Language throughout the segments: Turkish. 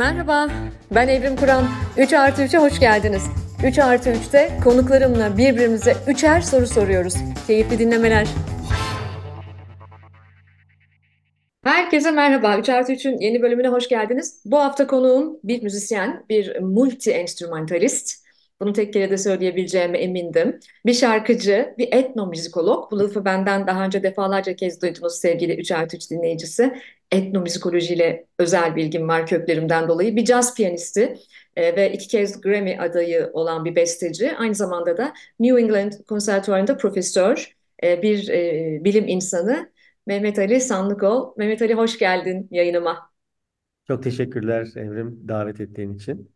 Merhaba, ben Evrim Kur'an. 3 artı 3'e hoş geldiniz. 3 artı 3'te konuklarımla birbirimize üçer soru soruyoruz. Keyifli dinlemeler. Herkese merhaba. 3 artı 3'ün yeni bölümüne hoş geldiniz. Bu hafta konuğum bir müzisyen, bir multi-enstrümantalist. Bunu tek kere de söyleyebileceğime emindim. Bir şarkıcı, bir etnomüzikolog. Bu lafı benden daha önce defalarca kez duydunuz sevgili 3 artı 3 dinleyicisi. Etnomüzikolojiyle özel bilgim var köklerimden dolayı. Bir caz piyanisti e, ve iki kez Grammy adayı olan bir besteci. Aynı zamanda da New England Konservatuvarı'nda profesör, e, bir e, bilim insanı. Mehmet Ali Sanlıkol. Mehmet Ali hoş geldin yayınıma. Çok teşekkürler Evrim davet ettiğin için.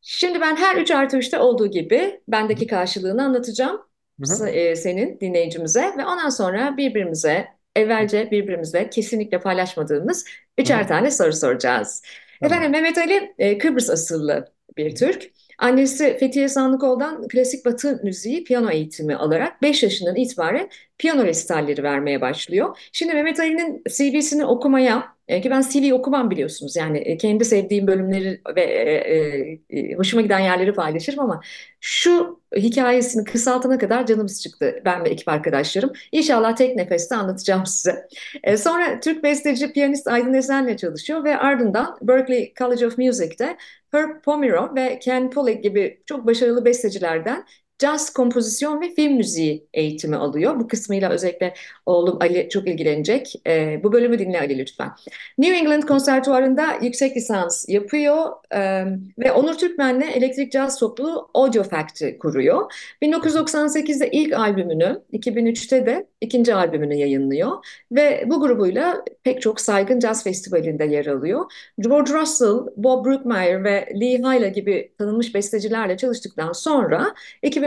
Şimdi ben her 3 artı 3'te olduğu gibi bendeki karşılığını anlatacağım Hı hı. e, senin dinleyicimize ve ondan sonra birbirimize evvelce birbirimizle kesinlikle paylaşmadığımız üçer tane soru soracağız. Efendim Mehmet Ali e, Kıbrıs asıllı bir Türk. Annesi Fethiye Sandıkoğlu'dan klasik batı müziği piyano eğitimi alarak 5 yaşından itibaren piyano resitalleri vermeye başlıyor. Şimdi Mehmet Ali'nin CV'sini okumaya e, ki ben CV okumam biliyorsunuz yani e, kendi sevdiğim bölümleri ve e, e, e, hoşuma giden yerleri paylaşırım ama şu hikayesini kısaltana kadar canımız çıktı ben ve ekip arkadaşlarım. İnşallah tek nefeste anlatacağım size. E, sonra Türk besteci piyanist Aydın Esen'le çalışıyor ve ardından Berklee College of Music'te Herb Pomeroy ve Ken Pollak gibi çok başarılı bestecilerden caz kompozisyon ve film müziği eğitimi alıyor. Bu kısmıyla özellikle oğlum Ali çok ilgilenecek. E, bu bölümü dinle Ali lütfen. New England Konservatuvarı'nda yüksek lisans yapıyor e, ve Onur Türkmen'le elektrik caz topluluğu Audio Factory kuruyor. 1998'de ilk albümünü, 2003'te de ikinci albümünü yayınlıyor ve bu grubuyla pek çok saygın caz festivalinde yer alıyor. George Russell, Bob Brookmeyer ve Lee Hyla gibi tanınmış bestecilerle çalıştıktan sonra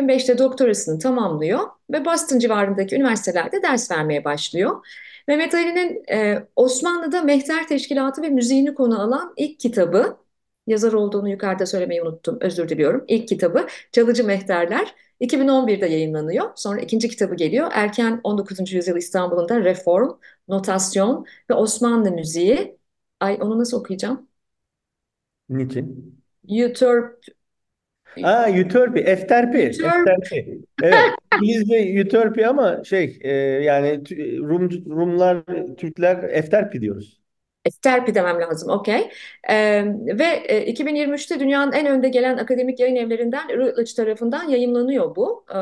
2005'te doktorasını tamamlıyor ve Boston civarındaki üniversitelerde ders vermeye başlıyor. Mehmet Ali'nin e, Osmanlı'da Mehter Teşkilatı ve müziğini konu alan ilk kitabı, yazar olduğunu yukarıda söylemeyi unuttum, özür diliyorum. İlk kitabı Çalıcı Mehterler 2011'de yayınlanıyor. Sonra ikinci kitabı geliyor. Erken 19. yüzyıl İstanbul'unda reform, notasyon ve Osmanlı müziği. Ay onu nasıl okuyacağım? Niçin? Usurp, Aa, Euterpe, Efterpi, Efterpi. Evet. İngilizce Euterpe ama şey e, yani Rum, Rumlar, Türkler Efterpi diyoruz. Terpi demem lazım, okey. Ee, ve e, 2023'te dünyanın en önde gelen akademik yayın evlerinden Routledge tarafından yayımlanıyor bu. Ee,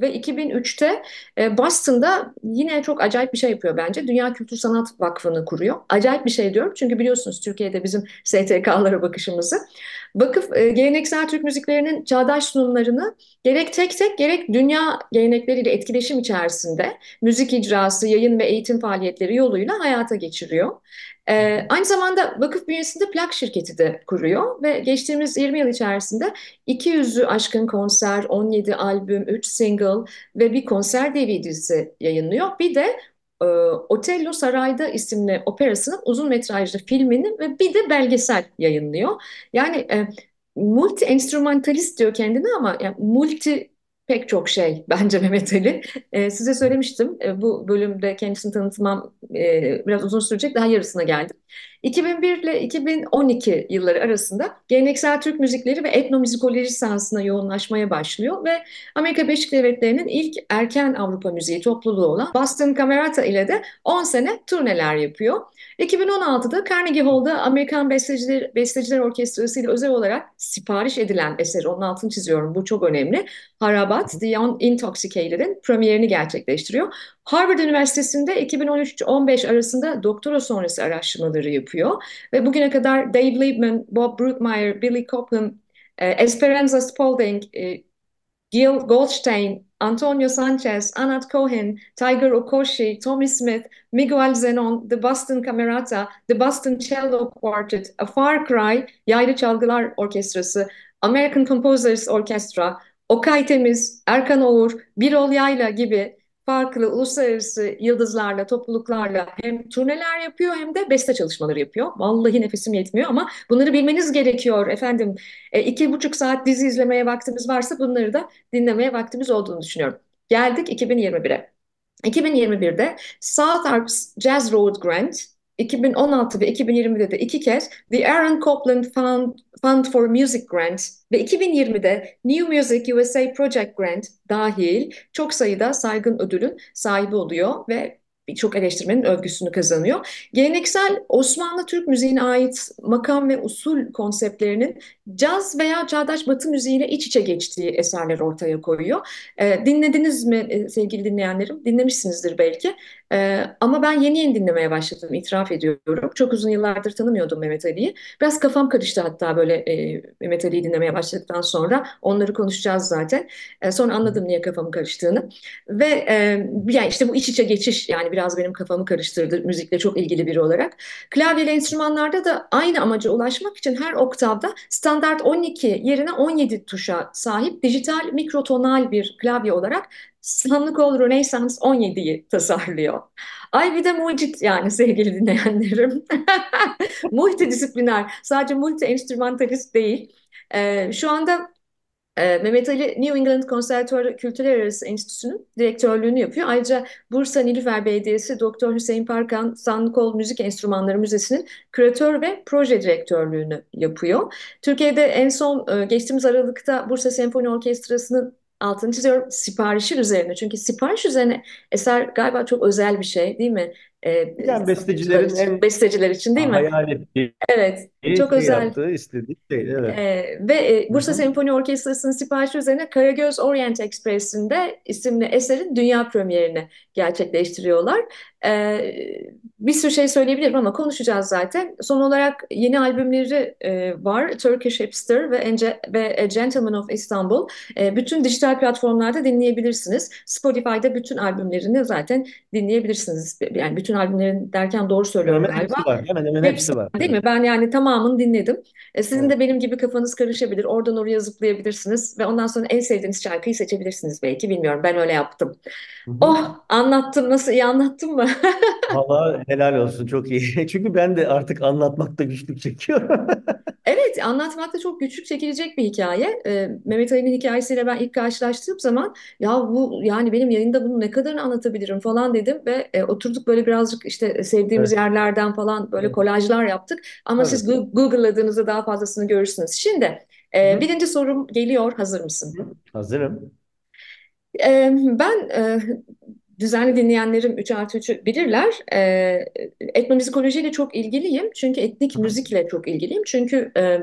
Ve 2003'te e, Boston'da yine çok acayip bir şey yapıyor bence. Dünya Kültür Sanat Vakfı'nı kuruyor. Acayip bir şey diyorum çünkü biliyorsunuz Türkiye'de bizim STK'lara bakışımızı. Vakıf e, geleneksel Türk müziklerinin çağdaş sunumlarını gerek tek tek gerek dünya gelenekleriyle etkileşim içerisinde müzik icrası, yayın ve eğitim faaliyetleri yoluyla hayata geçiriyor. E, aynı zamanda vakıf bünyesinde plak şirketi de kuruyor ve geçtiğimiz 20 yıl içerisinde 200'ü aşkın konser, 17 albüm, 3 single ve bir konser DVD'si yayınlıyor. Bir de e, Otello Sarayda isimli operasının uzun metrajlı filmini ve bir de belgesel yayınlıyor. Yani e, multi enstrümantalist diyor kendine ama yani multi pek çok şey bence Mehmet Ali. E, size söylemiştim e, bu bölümde kendisini tanıtmam e, biraz uzun sürecek daha yarısına geldim. 2001 ile 2012 yılları arasında geleneksel Türk müzikleri ve etnomüzikoloji sahasına yoğunlaşmaya başlıyor ve Amerika Birleşik Devletleri'nin ilk erken Avrupa müziği topluluğu olan Boston Camerata ile de 10 sene turneler yapıyor. 2016'da Carnegie Hall'da Amerikan Besteciler, Besteciler Orkestrası ile özel olarak sipariş edilen eseri, onun altını çiziyorum bu çok önemli. Harabat, The Intoxicated'in premierini gerçekleştiriyor. Harvard Üniversitesi'nde 2013-15 arasında doktora sonrası araştırmaları yapıyor ve bugüne kadar Dave Liebman, Bob Brookmeyer, Billy Cobham, e, Esperanza Spalding, e, Gil Goldstein, Antonio Sanchez, Anat Cohen, Tiger Okoshi, Tommy Smith, Miguel Zenon, The Boston Camerata, The Boston Cello Quartet, A Far Cry, Yaylı Çalgılar Orkestrası, American Composers Orchestra, Okay Temiz, Erkan Oğur, Birol Yayla gibi farklı uluslararası yıldızlarla, topluluklarla hem turneler yapıyor hem de beste çalışmaları yapıyor. Vallahi nefesim yetmiyor ama bunları bilmeniz gerekiyor efendim. E, iki buçuk saat dizi izlemeye vaktimiz varsa bunları da dinlemeye vaktimiz olduğunu düşünüyorum. Geldik 2021'e. 2021'de South Arps Jazz Road Grant 2016 ve 2020'de de iki kez The Aaron Copland Fund, Fund for Music Grant ve 2020'de New Music USA Project Grant dahil çok sayıda saygın ödülün sahibi oluyor ve birçok eleştirmenin övgüsünü kazanıyor. Geleneksel Osmanlı Türk müziğine ait makam ve usul konseptlerinin caz veya çağdaş batı müziğiyle iç içe geçtiği eserler ortaya koyuyor. E, dinlediniz mi e, sevgili dinleyenlerim? Dinlemişsinizdir belki. E, ama ben yeni yeni dinlemeye başladım, itiraf ediyorum. Çok uzun yıllardır tanımıyordum Mehmet Ali'yi. Biraz kafam karıştı hatta böyle e, Mehmet Ali'yi dinlemeye başladıktan sonra. Onları konuşacağız zaten. E, sonra anladım niye kafamı karıştığını. Ve e, yani işte bu iç içe geçiş yani biraz benim kafamı karıştırdı müzikle çok ilgili biri olarak. Klavyeli enstrümanlarda da aynı amaca ulaşmak için her oktavda standart 12 yerine 17 tuşa sahip dijital mikrotonal bir klavye olarak Sanlıkol Rönesans 17'yi tasarlıyor. Ay bir de mucit yani sevgili dinleyenlerim. Multidisipliner, sadece multi enstrümantalist değil. Ee, şu anda Mehmet Ali New England Konservatuarı Kültürler Arası Enstitüsü'nün direktörlüğünü yapıyor. Ayrıca Bursa Nilüfer Belediyesi Doktor Hüseyin Parkan Sanlıkol Müzik Enstrümanları Müzesi'nin küratör ve proje direktörlüğünü yapıyor. Türkiye'de en son geçtiğimiz Aralık'ta Bursa Senfoni Orkestrası'nın altını çiziyorum siparişi üzerine. Çünkü sipariş üzerine eser galiba çok özel bir şey değil mi? Ee, Yani bestecilerin en besteciler için değil mi? hayal ettiği, Evet, çok şey özel. yaptığı, istediği şey. Evet. Ee, ve e, Bursa hı. Senfoni Orkestrası'nın siparişi üzerine Karagöz Orient Express'inde isimli eserin dünya premierini gerçekleştiriyorlar. Ee, bir sürü şey söyleyebilirim ama konuşacağız zaten. Son olarak yeni albümleri e, var. Turkish Hipster ve, Ence ve A Gentleman of Istanbul. E, bütün dijital platformlarda dinleyebilirsiniz. Spotify'da bütün albümlerini zaten dinleyebilirsiniz. Yani bütün albümlerin derken doğru söylüyorum Hemen galiba. hepsi var. Hemen hemen Hepsi hepsi var. değil mi? Ben yani tamamını dinledim. E, sizin Evet. de benim gibi kafanız karışabilir. Oradan oraya zıplayabilirsiniz ve ondan sonra en sevdiğiniz şarkıyı seçebilirsiniz belki. Bilmiyorum. Ben öyle yaptım. Hı hı. Oh, anlattım. Nasıl iyi anlattım mı? Vallahi helal olsun çok iyi. Çünkü ben de artık anlatmakta güçlük çekiyorum. Evet, anlatmakta çok güçlük çekilecek bir hikaye. Ee, Mehmet Ali'nin hikayesiyle ben ilk karşılaştığım zaman ya bu yani benim yayında bunu ne kadarını anlatabilirim falan dedim ve e, oturduk böyle birazcık işte sevdiğimiz Evet. yerlerden falan böyle Evet. kolajlar yaptık. Ama siz Gu- Google'ladığınızda daha fazlasını görürsünüz. Şimdi Hı e, hı. birinci sorum geliyor. Hazır mısın? Hazırım. Ee, ben e, düzenli dinleyenlerim 3 artı 3'ü bilirler. Ee, etnomüzikolojiyle çok ilgiliyim. Çünkü etnik müzikle çok ilgiliyim. Çünkü e,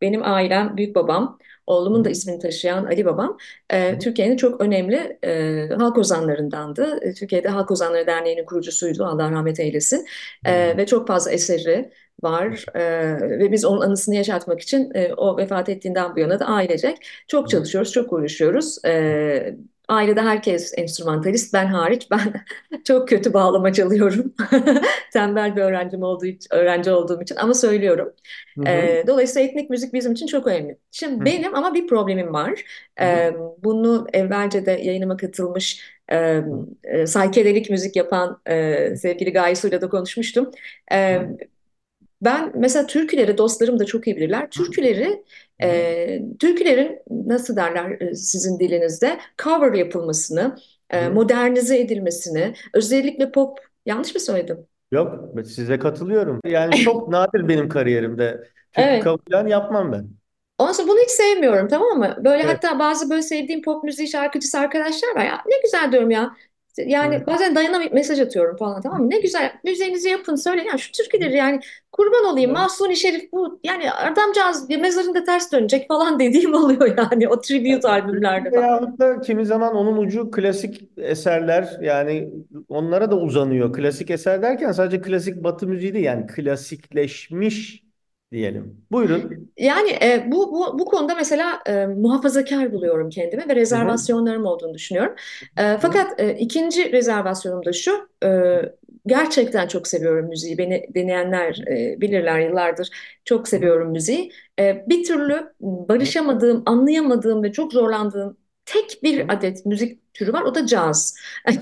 benim ailem, büyük babam, oğlumun da ismini taşıyan Ali babam, e. Türkiye'nin çok önemli e, halk ozanlarındandı. E, Türkiye'de Halk Ozanları Derneği'nin kurucusuydu. Allah rahmet eylesin. E, ve çok fazla eseri var. E, ve biz onun anısını yaşatmak için e, o vefat ettiğinden bu yana da ailecek çok çalışıyoruz, çok uğraşıyoruz. E, Ailede herkes enstrümantalist, ben hariç. Ben çok kötü bağlama çalıyorum. Tembel bir öğrencim olduğu için, öğrenci olduğum için ama söylüyorum. Hı hı. Ee, dolayısıyla etnik müzik bizim için çok önemli. Şimdi Hı benim ama bir problemim var. Ee, bunu evvelce de yayınıma katılmış e, e, saykedelik müzik yapan e, sevgili Gaye Su'yla da konuşmuştum. Hı. Ben mesela türküleri dostlarım da çok iyi bilirler. Türküleri e, türkülerin nasıl derler sizin dilinizde cover yapılmasını, e, modernize edilmesini, özellikle pop yanlış mı söyledim? Yok, size katılıyorum. Yani çok nadir benim kariyerimde türkü Evet. cover falan yapmam ben. Ondan sonra bunu hiç sevmiyorum tamam mı? Böyle Evet. hatta bazı böyle sevdiğim pop müziği şarkıcısı arkadaşlar var ya ne güzel diyorum ya. Yani bazen dayanamayıp mesaj atıyorum falan tamam mı? Ne güzel müziğinizi yapın söyleyin. Ya şu türküleri yani kurban olayım hı. Mahsuni Şerif bu yani adamcağız mezarında ters dönecek falan dediğim oluyor yani o tribute albümlerde falan. Veyahut da kimi zaman onun ucu klasik eserler yani onlara da uzanıyor. Klasik eser derken sadece klasik Batı müziği değil yani klasikleşmiş diyelim. Buyurun. Yani e, bu, bu bu konuda mesela e, muhafazakar buluyorum kendimi ve rezervasyonlarım olduğunu düşünüyorum. E, fakat e, ikinci rezervasyonum da şu. e, gerçekten çok seviyorum müziği. Beni dinleyenler e, bilirler yıllardır çok seviyorum müziği. E, bir türlü barışamadığım, anlayamadığım ve çok zorlandığım tek bir adet müzik türü var. O da caz.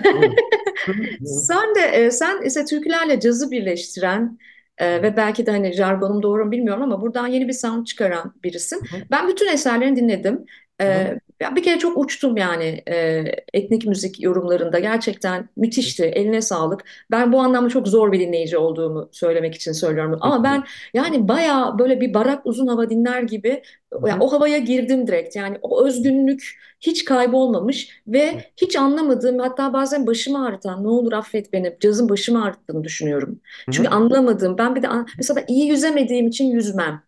Sen de e, sen ise türkülerle cazı birleştiren e, ve belki de hani jargonum doğru mu bilmiyorum ama buradan yeni bir sound çıkaran birisin. Hı. Ben bütün eserlerini dinledim. E. ya bir kere çok uçtum yani e, etnik müzik yorumlarında. Gerçekten müthişti. Eline sağlık. Ben bu anlamda çok zor bir dinleyici olduğumu söylemek için söylüyorum. Ama ben yani bayağı böyle bir barak uzun hava dinler gibi ya o havaya girdim direkt. Yani o özgünlük hiç kaybolmamış ve hiç anlamadığım hatta bazen başımı ağrıtan ne olur affet beni cazın başımı ağrıttığını düşünüyorum. Çünkü anlamadığım ben bir de mesela iyi yüzemediğim için yüzmem.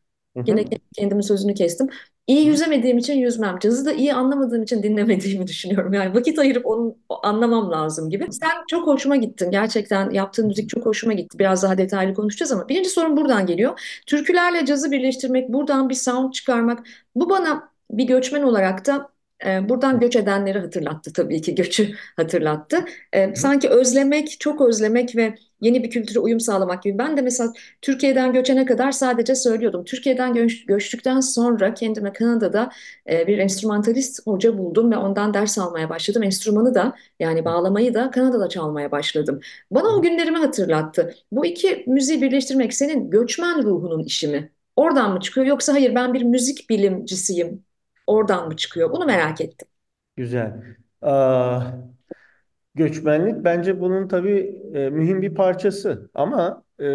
Gene kendimin sözünü kestim. İyi yüzemediğim için yüzmem. Cazı da iyi anlamadığım için dinlemediğimi düşünüyorum. Yani vakit ayırıp onu anlamam lazım gibi. Sen çok hoşuma gittin. Gerçekten yaptığın müzik çok hoşuma gitti. Biraz daha detaylı konuşacağız ama birinci sorun buradan geliyor. Türkülerle cazı birleştirmek, buradan bir sound çıkarmak. Bu bana bir göçmen olarak da e, buradan göç edenleri hatırlattı tabii ki göçü hatırlattı. E, sanki özlemek, çok özlemek ve yeni bir kültüre uyum sağlamak gibi. Ben de mesela Türkiye'den göçene kadar sadece söylüyordum. Türkiye'den göç, göçtükten sonra kendime Kanada'da e, bir enstrümantalist hoca buldum ve ondan ders almaya başladım. Enstrümanı da yani bağlamayı da Kanada'da çalmaya başladım. Bana o günlerimi hatırlattı. Bu iki müziği birleştirmek senin göçmen ruhunun işi mi? Oradan mı çıkıyor yoksa hayır ben bir müzik bilimcisiyim. Oradan mı çıkıyor? Bunu merak ettim. Güzel. Aa, göçmenlik bence bunun tabii e, mühim bir parçası. Ama e,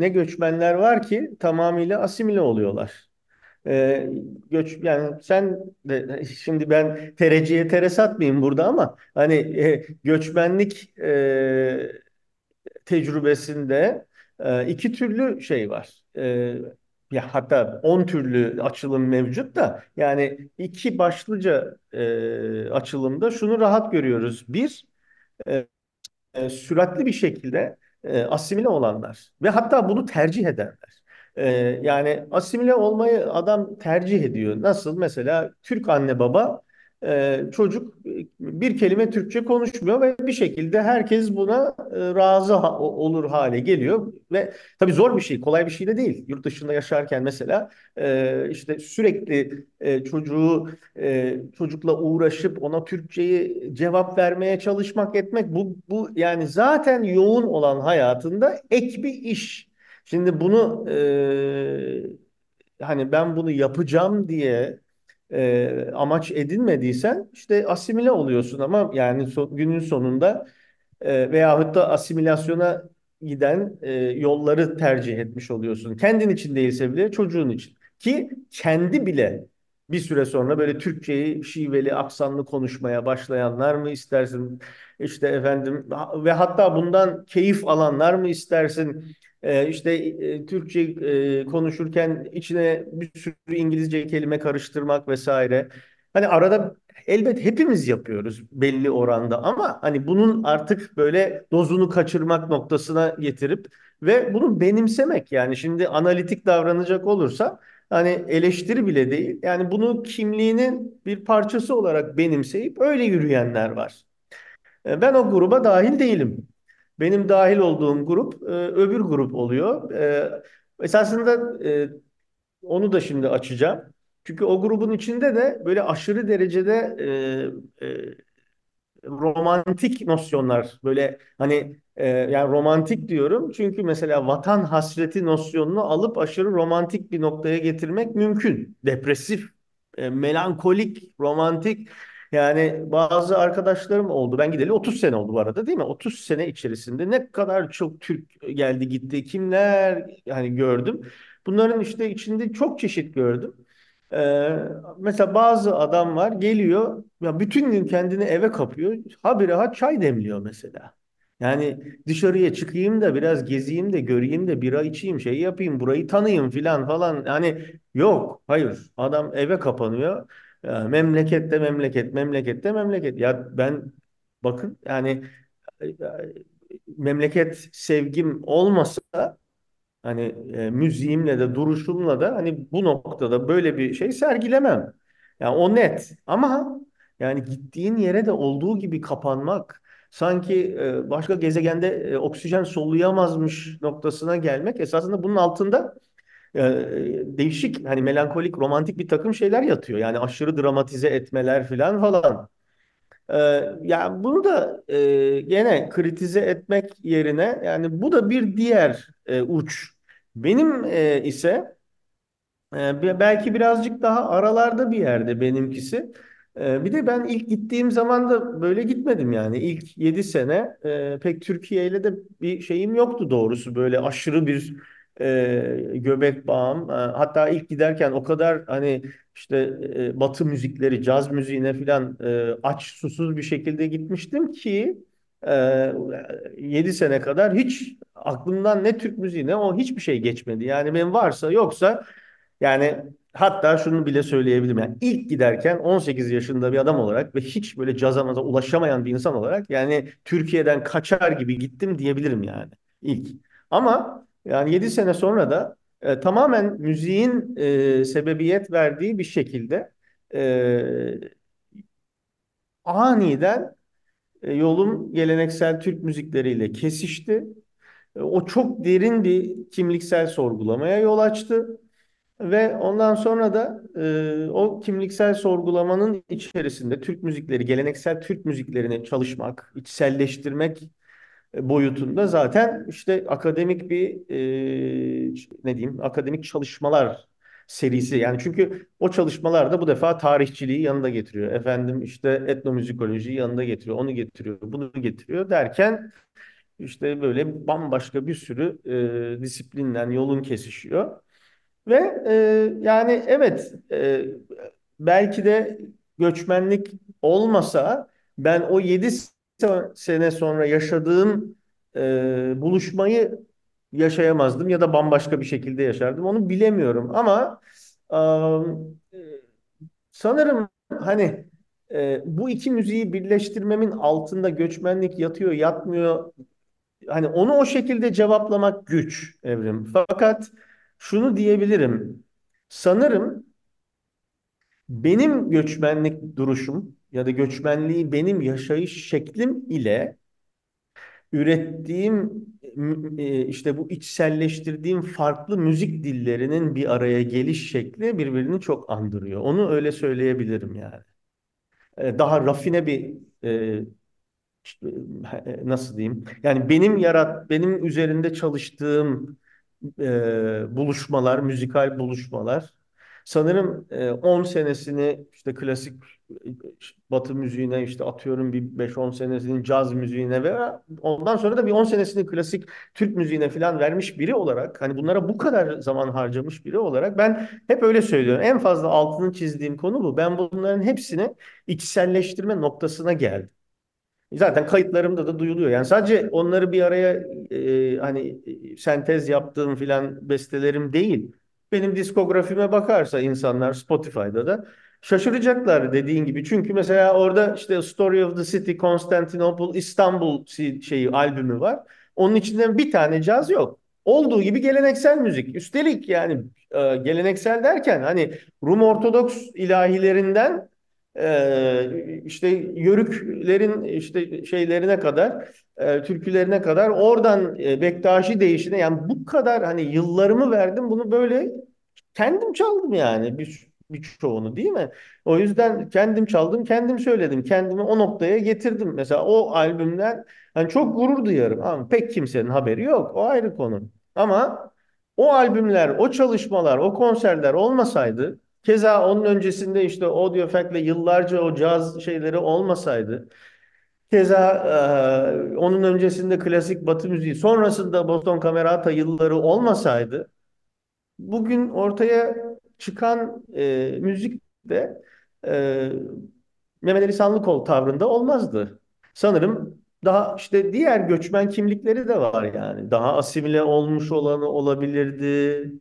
ne göçmenler var ki tamamıyla asimile oluyorlar. E, göç yani sen de şimdi ben tereciye tere satmayayım burada ama hani e, göçmenlik e, tecrübesinde e, iki türlü şey var. E, ya hatta 10 türlü açılım mevcut da yani iki başlıca e, açılımda şunu rahat görüyoruz. Bir, e, e, süratli bir şekilde e, asimile olanlar ve hatta bunu tercih edenler. E, yani asimile olmayı adam tercih ediyor. Nasıl? Mesela Türk anne baba e, çocuk bir kelime Türkçe konuşmuyor ve bir şekilde herkes buna e, razı ha- olur hale geliyor ve tabii zor bir şey, kolay bir şey de değil. Yurt dışında yaşarken mesela e, işte sürekli e, çocuğu e, çocukla uğraşıp ona Türkçeyi cevap vermeye çalışmak etmek bu bu yani zaten yoğun olan hayatında ek bir iş. Şimdi bunu e, hani ben bunu yapacağım diye e, amaç edinmediysen işte asimile oluyorsun ama yani so- günün sonunda e, veyahut da asimilasyona giden e, yolları tercih etmiş oluyorsun. Kendin için değilse bile çocuğun için. Ki kendi bile bir süre sonra böyle Türkçeyi şiveli, aksanlı konuşmaya başlayanlar mı istersin? İşte efendim ve hatta bundan keyif alanlar mı istersin? Ee, işte e, Türkçe e, konuşurken içine bir sürü İngilizce kelime karıştırmak vesaire. Hani arada elbet hepimiz yapıyoruz belli oranda ama hani bunun artık böyle dozunu kaçırmak noktasına getirip ve bunu benimsemek yani şimdi analitik davranacak olursa hani eleştiri bile değil yani bunu kimliğinin bir parçası olarak benimseyip öyle yürüyenler var. E, Ben o gruba dahil değilim. Benim dahil olduğum grup e, öbür grup oluyor. E, esasında e, onu da şimdi açacağım. Çünkü o grubun içinde de böyle aşırı derecede e, e, romantik nosyonlar böyle hani e, yani romantik diyorum çünkü mesela vatan hasreti nosyonunu alıp aşırı romantik bir noktaya getirmek mümkün. Depresif, e, melankolik, romantik yani bazı arkadaşlarım oldu. Ben gideli 30 sene oldu bu arada değil mi? 30 sene içerisinde ne kadar çok Türk geldi gitti. Kimler yani gördüm. Bunların işte içinde çok çeşit gördüm. Ee, mesela bazı adam var geliyor ya bütün gün kendini eve kapıyor. Habire ha çay demliyor mesela. Yani dışarıya çıkayım da biraz gezeyim de göreyim de bira içeyim şey yapayım burayı tanıyayım filan falan. Yani yok hayır adam eve kapanıyor. Ya, memlekette memleket memlekette memleket. Ya ben bakın yani e, memleket sevgim olmasa Hani e, müziğimle de duruşumla da hani bu noktada böyle bir şey sergilemem. Yani o net. Ama yani gittiğin yere de olduğu gibi kapanmak, sanki e, başka gezegende e, oksijen soluyamazmış noktasına gelmek esasında bunun altında e, değişik hani melankolik, romantik bir takım şeyler yatıyor. Yani aşırı dramatize etmeler falan falan. Ee, yani bunu da e, gene kritize etmek yerine yani bu da bir diğer e, uç. Benim e, ise e, be- belki birazcık daha aralarda bir yerde benimkisi. Ee, bir de ben ilk gittiğim zaman da böyle gitmedim yani. İlk 7 sene e, pek Türkiye ile de bir şeyim yoktu doğrusu. Böyle aşırı bir e, göbek bağım. E, hatta ilk giderken o kadar hani işte e, Batı müzikleri, caz müziğine falan e, aç susuz bir şekilde gitmiştim ki e, 7 sene kadar hiç aklımdan ne Türk müziği ne o hiçbir şey geçmedi. Yani benim varsa yoksa yani hatta şunu bile söyleyebilirim. Yani ilk giderken 18 yaşında bir adam olarak ve hiç böyle caza maza ulaşamayan bir insan olarak yani Türkiye'den kaçar gibi gittim diyebilirim yani ilk. Ama yani 7 sene sonra da e, tamamen müziğin e, sebebiyet verdiği bir şekilde e, aniden e, yolum geleneksel Türk müzikleriyle kesişti. E, o çok derin bir kimliksel sorgulamaya yol açtı. Ve ondan sonra da e, o kimliksel sorgulamanın içerisinde Türk müzikleri, geleneksel Türk müziklerini çalışmak, içselleştirmek boyutunda zaten işte akademik bir e, ne diyeyim, akademik çalışmalar serisi. Yani çünkü o çalışmalar da bu defa tarihçiliği yanında getiriyor. Efendim işte etnomüzikolojiyi yanında getiriyor, onu getiriyor, bunu getiriyor derken işte böyle bambaşka bir sürü e, disiplinden yolun kesişiyor. Ve e, yani evet e, belki de göçmenlik olmasa ben o 7 sene sonra yaşadığım e, buluşmayı yaşayamazdım ya da bambaşka bir şekilde yaşardım. Onu bilemiyorum ama e, sanırım hani e, bu iki müziği birleştirmemin altında göçmenlik yatıyor yatmıyor hani onu o şekilde cevaplamak güç Evrim. Fakat şunu diyebilirim. Sanırım benim göçmenlik duruşum ya da göçmenliği benim yaşayış şeklim ile ürettiğim e, işte bu içselleştirdiğim farklı müzik dillerinin bir araya geliş şekli birbirini çok andırıyor. Onu öyle söyleyebilirim yani. E, daha rafine bir e, nasıl diyeyim? Yani benim yarat, benim üzerinde çalıştığım buluşmalar, müzikal buluşmalar. Sanırım e, 10 senesini işte klasik Batı müziğine işte atıyorum bir 5-10 senesini caz müziğine ve ondan sonra da bir 10 senesini klasik Türk müziğine falan vermiş biri olarak hani bunlara bu kadar zaman harcamış biri olarak ben hep öyle söylüyorum. En fazla altını çizdiğim konu bu. Ben bunların hepsini içselleştirme noktasına geldim. Zaten kayıtlarımda da duyuluyor. Yani sadece onları bir araya e, hani e, sentez yaptığım filan bestelerim değil. Benim diskografime bakarsa insanlar Spotify'da da şaşıracaklar dediğin gibi. Çünkü mesela orada işte Story of the City, Constantinople, İstanbul şeyi albümü var. Onun içinden bir tane caz yok. Olduğu gibi geleneksel müzik. Üstelik yani e, geleneksel derken hani Rum Ortodoks ilahilerinden e, işte yörüklerin işte şeylerine kadar e, türkülerine kadar oradan e, Bektaşi değişine yani bu kadar hani yıllarımı verdim bunu böyle kendim çaldım yani bir birçoğunu değil mi? O yüzden kendim çaldım, kendim söyledim. Kendimi o noktaya getirdim. Mesela o albümden hani çok gurur duyarım ama pek kimsenin haberi yok. O ayrı konu. Ama o albümler, o çalışmalar, o konserler olmasaydı Keza onun öncesinde işte Audio Fact'le yıllarca o caz şeyleri olmasaydı, keza e, onun öncesinde klasik Batı müziği, sonrasında Boston Camerata yılları olmasaydı, bugün ortaya çıkan e, müzik de e, Mehmet Ali Sanlıkol tavrında olmazdı. Sanırım daha işte diğer göçmen kimlikleri de var yani. Daha asimile olmuş olanı olabilirdi.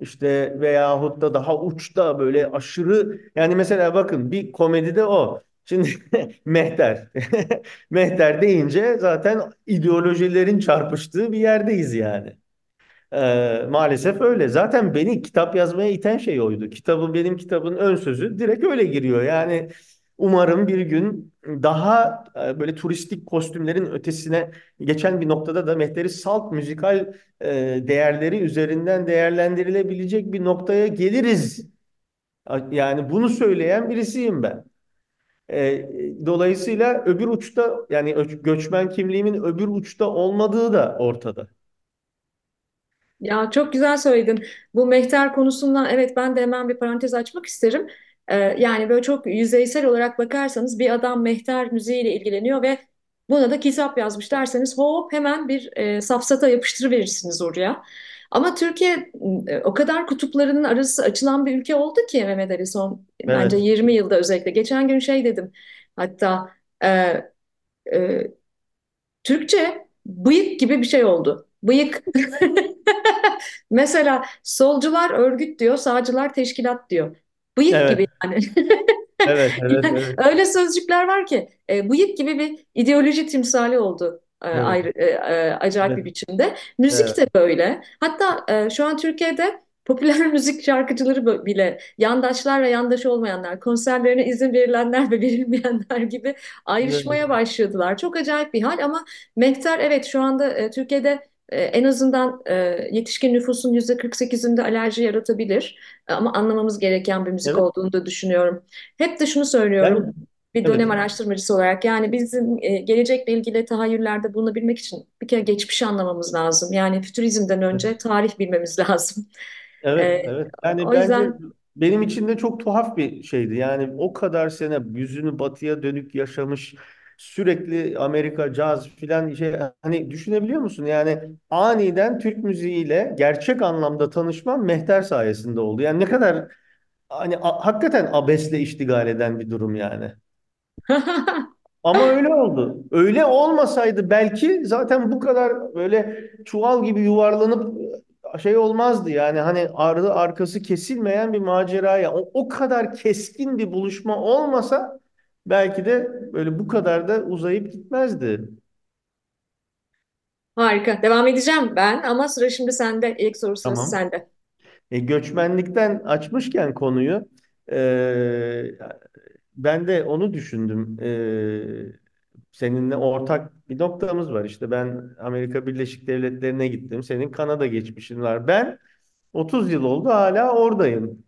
İşte veyahut da daha uçta böyle aşırı yani mesela bakın bir komedide o. Şimdi Mehter. Mehter deyince zaten ideolojilerin çarpıştığı bir yerdeyiz yani. Ee, maalesef öyle. Zaten beni kitap yazmaya iten şey oydu. Kitabın benim kitabın ön sözü direkt öyle giriyor. Yani umarım bir gün daha e, böyle turistik kostümlerin ötesine geçen bir noktada da Mehteri Salt müzikal e, değerleri üzerinden değerlendirilebilecek bir noktaya geliriz. Yani bunu söyleyen birisiyim ben. E, dolayısıyla öbür uçta yani göçmen kimliğimin öbür uçta olmadığı da ortada. Ya çok güzel söyledin. Bu mehter konusundan evet ben de hemen bir parantez açmak isterim. Ee, yani böyle çok yüzeysel olarak bakarsanız bir adam mehter müziğiyle ilgileniyor ve buna da kitap yazmış derseniz hop hemen bir e, safsata yapıştırıverirsiniz oraya. Ama Türkiye e, o kadar kutuplarının arası açılan bir ülke oldu ki Mehmet Ali son bence Evet, 20 yılda özellikle. Geçen gün şey dedim hatta e, e, Türkçe bıyık gibi bir şey oldu. Bıyık. Mesela solcular örgüt diyor, sağcılar teşkilat diyor. Bıyık gibi evet, yani. evet, evet, evet, öyle sözcükler var ki e, bıyık gibi bir ideoloji timsali oldu e, evet, ayrı, e, e, acayip bir evet, biçimde. Müzik evet, de böyle. Hatta e, şu an Türkiye'de popüler müzik şarkıcıları bile yandaşlar ve yandaş olmayanlar, konserlerine izin verilenler ve verilmeyenler gibi ayrışmaya başladılar. Çok acayip bir hal ama Mehter evet şu anda e, Türkiye'de e, en azından e, yetişkin nüfusun yüzde 48'inde alerji yaratabilir. Ama anlamamız gereken bir müzik evet. olduğunu da düşünüyorum. Hep de şunu söylüyorum Ben, bir evet, dönem araştırmacısı olarak yani bizim e, gelecekle ilgili tahayyüllerde bulunabilmek için bir kere geçmişi anlamamız lazım. Yani fütürizmden önce tarih bilmemiz lazım. Evet, E, evet. Yani o bence yüzden benim için de çok tuhaf bir şeydi. Yani o kadar sene yüzünü batıya dönük yaşamış, sürekli Amerika caz filan şey hani düşünebiliyor musun? Yani aniden Türk müziğiyle gerçek anlamda tanışmam Mehter sayesinde oldu. Yani ne kadar hani hakikaten abesle iştigal eden bir durum yani. Ama öyle oldu. Öyle olmasaydı belki zaten bu kadar böyle çuval gibi yuvarlanıp e, şey olmazdı yani hani ardı arkası kesilmeyen bir maceraya o, o kadar keskin bir buluşma olmasa belki de böyle bu kadar da uzayıp gitmezdi. harika. Devam edeceğim ben ama sıra şimdi sende. İlk soru sırası Tamam. sende. E, göçmenlikten açmışken konuyu e, ben de onu düşündüm. E, seninle ortak bir noktamız var. İşte ben Amerika Birleşik Devletleri'ne gittim. Senin Kanada geçmişin var. Ben 30 yıl oldu hala oradayım.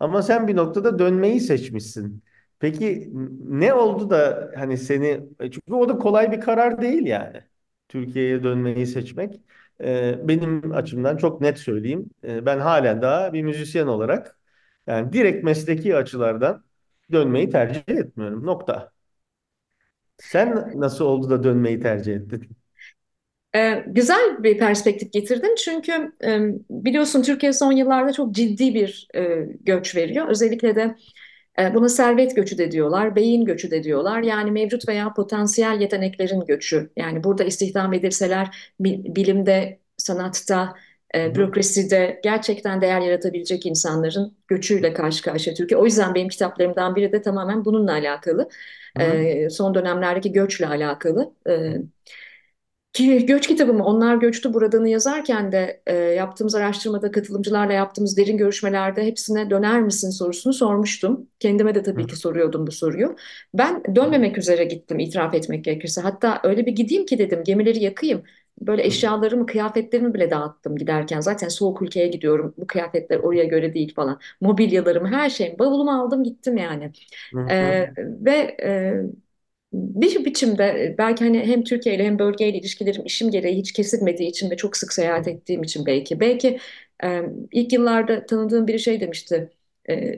Ama sen bir noktada dönmeyi seçmişsin. Peki ne oldu da hani seni e, çünkü o da kolay bir karar değil yani. Türkiye'ye dönmeyi seçmek. Ee, benim açımdan çok net söyleyeyim. Ee, ben halen daha bir müzisyen olarak yani direkt mesleki açılardan dönmeyi tercih etmiyorum. Nokta. Sen nasıl oldu da dönmeyi tercih ettin? Ee, güzel bir perspektif getirdin çünkü e, biliyorsun Türkiye son yıllarda çok ciddi bir e, göç veriyor. Özellikle de buna servet göçü de diyorlar, beyin göçü de diyorlar. Yani mevcut veya potansiyel yeteneklerin göçü. Yani burada istihdam edilseler bi- bilimde, sanatta, e, bürokraside gerçekten değer yaratabilecek insanların göçüyle karşı karşıya Türkiye. O yüzden benim kitaplarımdan biri de tamamen bununla alakalı. E, son dönemlerdeki göçle alakalı. E, ki göç kitabımı Onlar Göçtü Buradan'ı yazarken de e, yaptığımız araştırmada katılımcılarla yaptığımız derin görüşmelerde hepsine döner misin sorusunu sormuştum. Kendime de tabii hı ki soruyordum bu soruyu. Ben dönmemek üzere gittim itiraf etmek gerekirse. Hatta öyle bir gideyim ki dedim gemileri yakayım. Böyle eşyalarımı, kıyafetlerimi bile dağıttım giderken. Zaten soğuk ülkeye gidiyorum. Bu kıyafetler oraya göre değil falan. Mobilyalarımı, her şeyimi, bavulumu aldım gittim yani. hı hı, E, ve e, bir biçimde e, belki hani hem Türkiye ile hem bölgeyle ilişkilerim işim gereği hiç kesilmediği için ve çok sık seyahat ettiğim için belki. Belki e, ilk yıllarda tanıdığım biri şey demişti. E,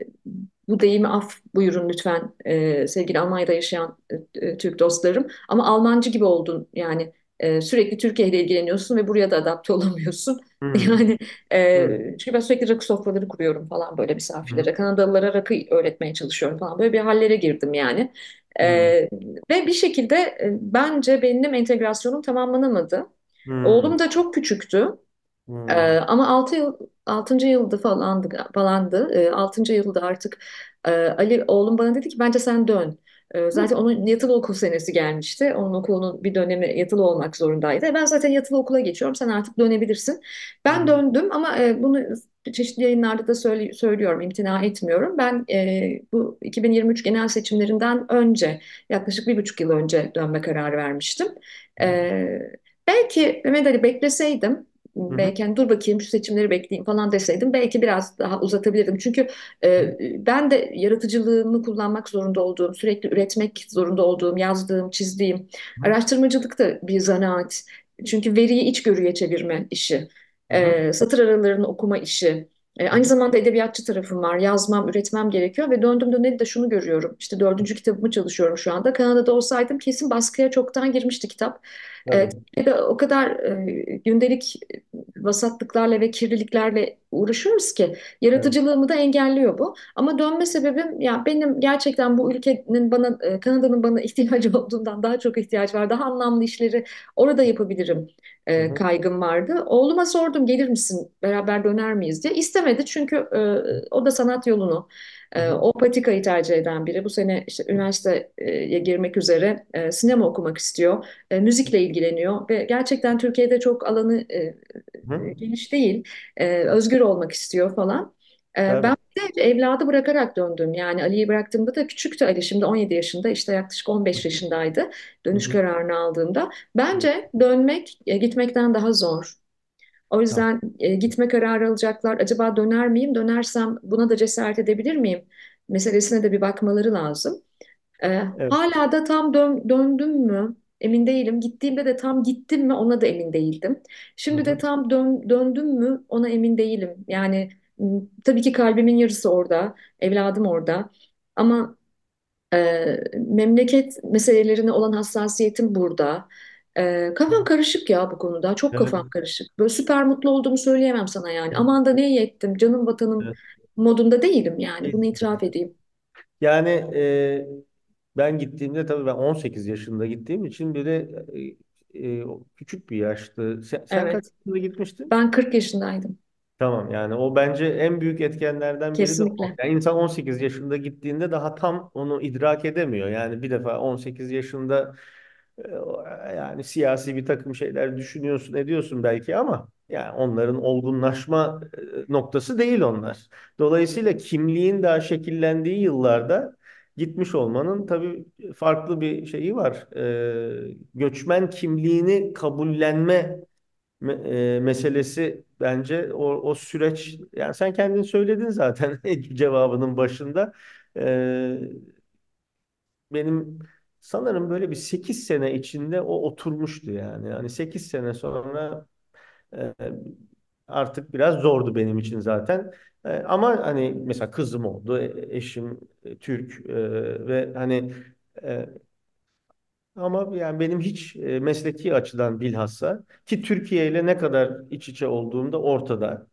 bu deyimi af buyurun lütfen e, sevgili Almanya'da yaşayan e, e, Türk dostlarım. Ama Almancı gibi oldun yani e, sürekli Türkiye ile ilgileniyorsun ve buraya da adapte olamıyorsun. hı Yani e, çünkü ben sürekli rakı sofraları kuruyorum falan böyle misafirlere. Kanadalılara rakı öğretmeye çalışıyorum falan. Böyle bir hallere girdim yani. E, hı, ve bir şekilde e, bence benim entegrasyonum tamamlanamadı. hı Oğlum da çok küçüktü. Ee, hı, ama 6 yıl 6. yıldı falandı falandı. Ee, 6. yılda artık e, Ali oğlum bana dedi ki bence sen dön. Ee, zaten onun yatılı okul senesi gelmişti. Onun okulunun bir dönemi yatılı olmak zorundaydı. E, Ben zaten yatılı okula geçiyorum. Sen artık dönebilirsin. Ben döndüm ama e, bunu çeşitli yayınlarda söyle- söylüyorum, imtina etmiyorum. Ben e, bu 2023 genel seçimlerinden önce, yaklaşık bir buçuk yıl önce dönme kararı vermiştim. Ee, belki Mehmet Ali bekleseydim hı, hı belki hani dur bakayım şu seçimleri bekleyeyim falan deseydim belki biraz daha uzatabilirdim. Çünkü e, ben de yaratıcılığımı kullanmak zorunda olduğum, sürekli üretmek zorunda olduğum, yazdığım, çizdiğim, hı, araştırmacılık da bir zanaat. Çünkü veriyi içgörüye çevirme işi, e, satır aralarını okuma işi. E, aynı zamanda edebiyatçı tarafım var. Yazmam, üretmem gerekiyor ve döndüm döneli de şunu görüyorum. İşte dördüncü kitabımı çalışıyorum şu anda. Kanada'da olsaydım kesin baskıya çoktan girmişti kitap. E, Tabii. Türkiye'de o kadar e, gündelik vasatlıklarla ve kirliliklerle uğraşıyoruz ki Evet. yaratıcılığımı da engelliyor bu. Ama dönme sebebim ya benim gerçekten bu ülkenin bana, e, Kanada'nın bana ihtiyacı olduğundan daha çok ihtiyaç var. Daha anlamlı işleri orada yapabilirim e, kaygım vardı. Oğluma sordum gelir misin beraber döner miyiz diye. İstemedi çünkü e, o da sanat yolunu e, o patikayı tercih eden biri. Bu sene işte üniversiteye girmek üzere e, sinema okumak istiyor. E, müzikle ilgileniyor ve gerçekten Türkiye'de çok alanı e, geniş değil. E, özgür olmak istiyor falan. E, ben de evladı bırakarak döndüm. Yani Ali'yi bıraktığımda da küçüktü Ali. Şimdi 17 yaşında işte yaklaşık Hı 15 hı. yaşındaydı dönüş kararını aldığımda. Evet. Bence dönmek gitmekten daha zor. O yüzden e, gitme kararı alacaklar. Acaba döner miyim? Dönersem buna da cesaret edebilir miyim? Meselesine de bir bakmaları lazım. E, Evet. hala da tam dön- döndüm mü? Emin değilim. Gittiğimde de tam gittim mi? Ona da emin değildim. Şimdi de hı. tam dön- döndüm mü? Ona emin değilim. Yani tabii ki kalbimin yarısı orada, evladım orada. Ama ee, memleket meselelerine olan hassasiyetim burada. Ee, kafam karışık ya bu konuda. Çok Evet. kafam karışık. Böyle süper mutlu olduğumu söyleyemem sana yani. Aman da ne iyi ettim, canım vatanım Evet. modunda değilim yani. Bunu itiraf edeyim. Yani e, ben gittiğimde tabii ben 18 yaşında gittiğim için bir de e, e, küçük bir yaştı. Sen, sen kaç Evet. yaşında gitmiştin? Ben 40 yaşındaydım. Tamam yani o bence en büyük etkenlerden biri de o. Kesinlikle. Yani insan 18 yaşında gittiğinde daha tam onu idrak edemiyor. Yani bir defa 18 yaşında e, yani siyasi bir takım şeyler düşünüyorsun, ediyorsun belki ama yani onların olgunlaşma e, noktası değil onlar. Dolayısıyla kimliğin daha şekillendiği yıllarda gitmiş olmanın tabii farklı bir şeyi var. E, göçmen kimliğini kabullenme me- e, meselesi bence o, o süreç yani sen kendin söyledin zaten cevabının başında. E, benim sanırım böyle bir 8 sene içinde o oturmuştu yani. Yani 8 sene sonra e, artık biraz zordu benim için zaten. E, ama hani mesela kızım oldu, e- eşim e, Türk e, ve hani e, ama yani benim hiç e, mesleki açıdan bilhassa ki Türkiye ile ne kadar iç içe olduğum da ortada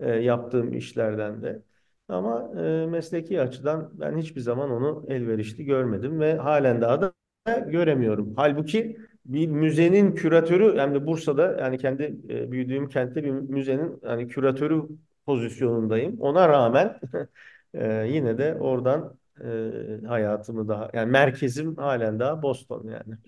e, yaptığım işlerden de. Ama e, mesleki açıdan ben hiçbir zaman onu elverişli görmedim ve halen daha da göremiyorum. Halbuki bir müzenin küratörü hem de Bursa'da yani kendi e, büyüdüğüm kentte bir müzenin hani küratörü pozisyonundayım. Ona rağmen e, yine de oradan e, hayatımı daha yani merkezim halen daha Boston yani.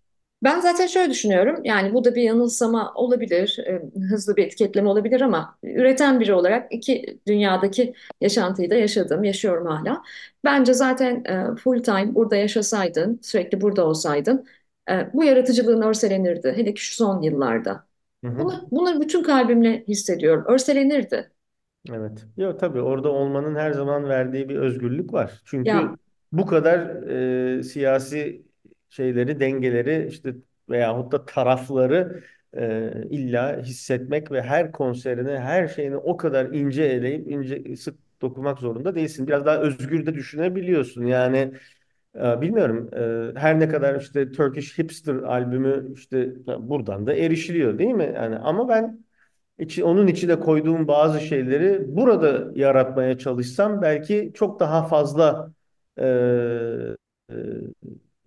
Ben zaten şöyle düşünüyorum. Yani bu da bir yanılsama olabilir, e, hızlı bir etiketleme olabilir ama üreten biri olarak iki dünyadaki yaşantıyı da yaşadım, yaşıyorum hala. Bence zaten e, full time burada yaşasaydın, sürekli burada olsaydın, e, bu yaratıcılığın örselenirdi. Hele ki şu son yıllarda. Hı hı. Bunu, bunları bütün kalbimle hissediyorum. Örselenirdi. Evet. Yok tabii orada olmanın her zaman verdiği bir özgürlük var. Ya Çünkü bu kadar e, siyasi şeyleri, dengeleri işte veyahut da tarafları e, illa hissetmek ve her konserine, her şeyini o kadar ince eleyip ince sık dokumak zorunda değilsin. Biraz daha özgür de düşünebiliyorsun. Yani e, bilmiyorum e, her ne kadar işte Turkish Hipster albümü işte buradan da erişiliyor değil mi? Yani ama ben içi, onun içine koyduğum bazı şeyleri burada yaratmaya çalışsam belki çok daha fazla e, e,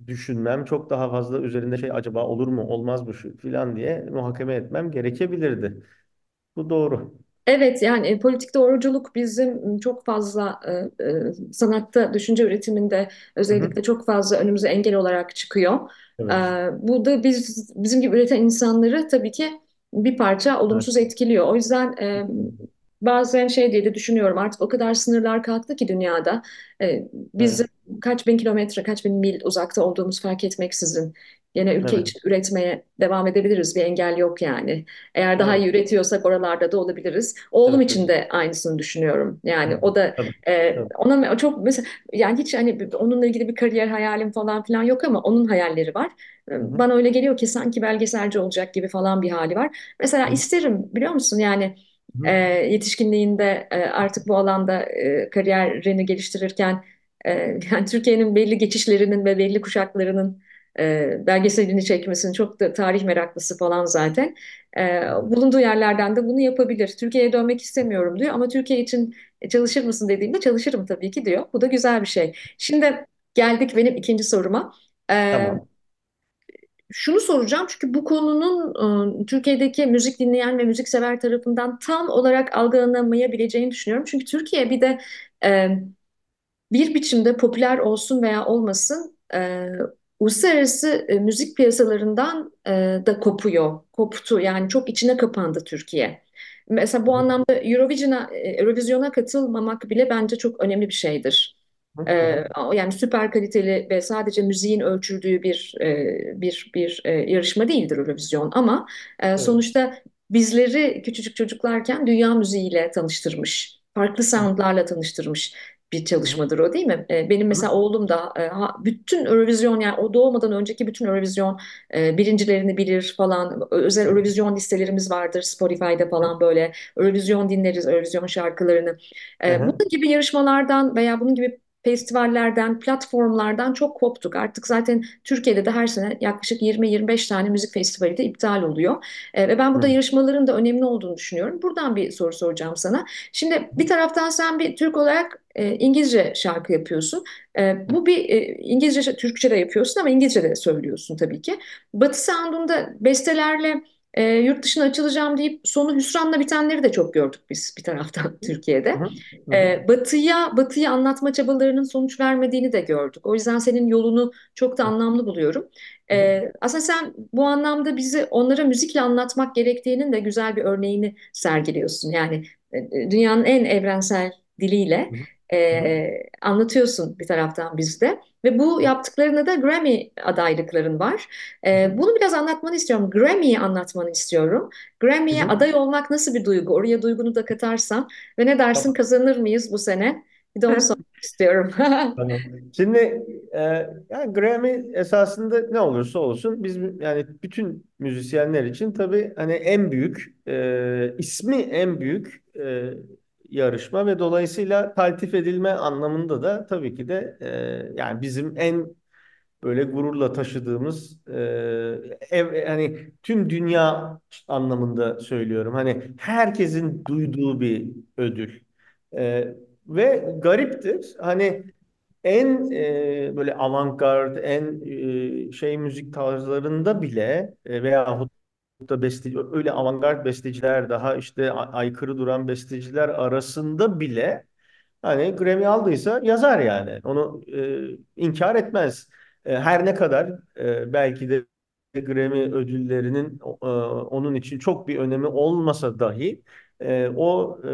düşünmem, çok daha fazla üzerinde şey acaba olur mu, olmaz mı şu filan diye muhakeme etmem gerekebilirdi. Bu doğru. Evet yani e, politik doğruculuk bizim çok fazla e, e, sanatta, düşünce üretiminde Hı hı. özellikle çok fazla önümüze engel olarak çıkıyor. E, Evet. bu da biz bizim gibi üreten insanları tabii ki bir parça Evet. olumsuz etkiliyor. O yüzden e, bazen şey diye de düşünüyorum artık o kadar sınırlar kalktı ki dünyada e, biz Evet. kaç bin kilometre, kaç bin mil uzakta olduğumuz fark etmeksizin yine ülke Evet. için üretmeye devam edebiliriz. Bir engel yok yani. Eğer daha Evet. iyi üretiyorsak oralarda da olabiliriz. Oğlum Evet. için de aynısını düşünüyorum. Yani hı. o da Tabii. e, ona çok mesela yani hiç hani onunla ilgili bir kariyer hayalim falan filan yok ama onun hayalleri var. Hı hı. E, Bana öyle geliyor ki sanki belgeselci olacak gibi falan bir hali var. Mesela Hı hı. isterim biliyor musun yani e, yetişkinliğinde e, artık bu alanda e, kariyerini geliştirirken e, yani Türkiye'nin belli geçişlerinin ve belli kuşaklarının e, belgeselini çekmesini çok da tarih meraklısı falan zaten. E, bulunduğu yerlerden de bunu yapabilir. Türkiye'ye dönmek istemiyorum diyor ama Türkiye için çalışır mısın dediğimde çalışırım tabii ki diyor. Bu da güzel bir şey. Şimdi geldik benim ikinci soruma. E, Tamam. Şunu soracağım çünkü bu konunun e, Türkiye'deki müzik dinleyen ve müzik sever tarafından tam olarak algılanamayabileceğini düşünüyorum. Çünkü Türkiye bir de e, bir biçimde popüler olsun veya olmasın e, uluslararası müzik piyasalarından da kopuyor, koptu. Yani çok içine kapandı Türkiye. Mesela bu anlamda Eurovision'a, Eurovision'a katılmamak bile bence çok önemli bir şeydir. Hı. yani süper kaliteli ve sadece müziğin ölçüldüğü bir e, bir bir e, yarışma değildir Eurovision ama e, Evet. sonuçta bizleri küçücük çocuklarken dünya müziğiyle tanıştırmış, farklı soundlarla tanıştırmış bir çalışmadır o değil mi? E, benim mesela oğlum da e, bütün Eurovision yani o doğmadan önceki bütün Eurovision e, birincilerini bilir falan. Özel Eurovision listelerimiz vardır Spotify'da falan böyle. Eurovision dinleriz, Eurovision şarkılarını. E, bunun gibi yarışmalardan veya bunun gibi festivallerden, platformlardan çok koptuk. Artık zaten Türkiye'de de her sene yaklaşık 20-25 tane müzik festivali de iptal oluyor. E, ve ben burada Hı yarışmaların da önemli olduğunu düşünüyorum. Buradan bir soru soracağım sana. Şimdi bir taraftan sen bir Türk olarak e, İngilizce şarkı yapıyorsun. E, bu bir e, İngilizce, Türkçe de yapıyorsun ama İngilizce de söylüyorsun tabii ki. Batı Sound'unda bestelerle e, yurt dışına açılacağım deyip sonu hüsranla bitenleri de çok gördük biz bir taraftan Türkiye'de. E, batıya, batıyı anlatma çabalarının sonuç vermediğini de gördük. O yüzden senin yolunu çok da anlamlı buluyorum. E, aslında sen bu anlamda bizi onlara müzikle anlatmak gerektiğinin de güzel bir örneğini sergiliyorsun. Yani e, dünyanın en evrensel diliyle e, anlatıyorsun bir taraftan bizde. Ve bu yaptıklarına da Grammy adaylıkların var. E, bunu biraz anlatmanı istiyorum. Grammy'yi anlatmanı istiyorum. Grammy'ye aday olmak nasıl bir duygu? Oraya duygunu da katarsan ve ne dersin Tamam. kazanır mıyız bu sene? Bir de onu sormak istiyorum. Tamam. Şimdi e, yani Grammy esasında ne olursa olsun biz yani bütün müzisyenler için tabii hani en büyük e, ismi en büyük e, yarışma ve dolayısıyla taltif edilme anlamında da tabii ki de e, yani bizim en böyle gururla taşıdığımız e, ev yani tüm dünya anlamında söylüyorum. Hani herkesin duyduğu bir ödül. E, ve gariptir. Hani en e, böyle avantgard, en e, şey müzik tarzlarında bile e, veya da beste, öyle avantgard besteciler daha işte aykırı duran besteciler arasında bile hani Grammy aldıysa yazar yani. Onu e, inkar etmez. E, her ne kadar e, belki de Grammy ödüllerinin e, onun için çok bir önemi olmasa dahi e, o e,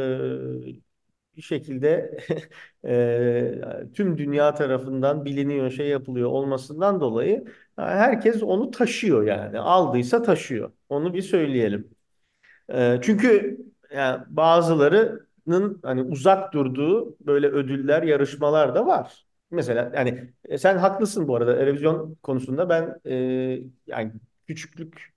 bir şekilde e, tüm dünya tarafından biliniyor, şey yapılıyor olmasından dolayı herkes onu taşıyor yani. Aldıysa taşıyor. Onu bir söyleyelim. E, çünkü yani bazılarının hani uzak durduğu böyle ödüller, yarışmalar da var. Mesela yani e, sen haklısın bu arada. Televizyon konusunda ben e, yani küçüklük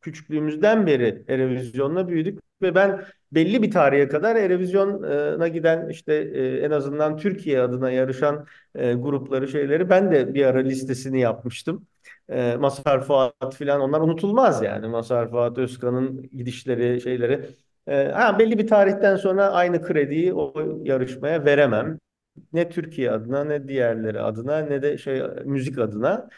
küçüklüğümüzden beri Erevizyon'la büyüdük ve ben belli bir tarihe kadar Erevizyon'a giden işte e, en azından Türkiye adına yarışan e, grupları şeyleri ben de bir ara listesini yapmıştım. E, Mazhar Fuat filan onlar unutulmaz yani. Mazhar Fuat Özkan'ın gidişleri şeyleri. Ha, belli bir tarihten sonra aynı krediyi o yarışmaya veremem. Ne Türkiye adına ne diğerleri adına ne de şey müzik adına.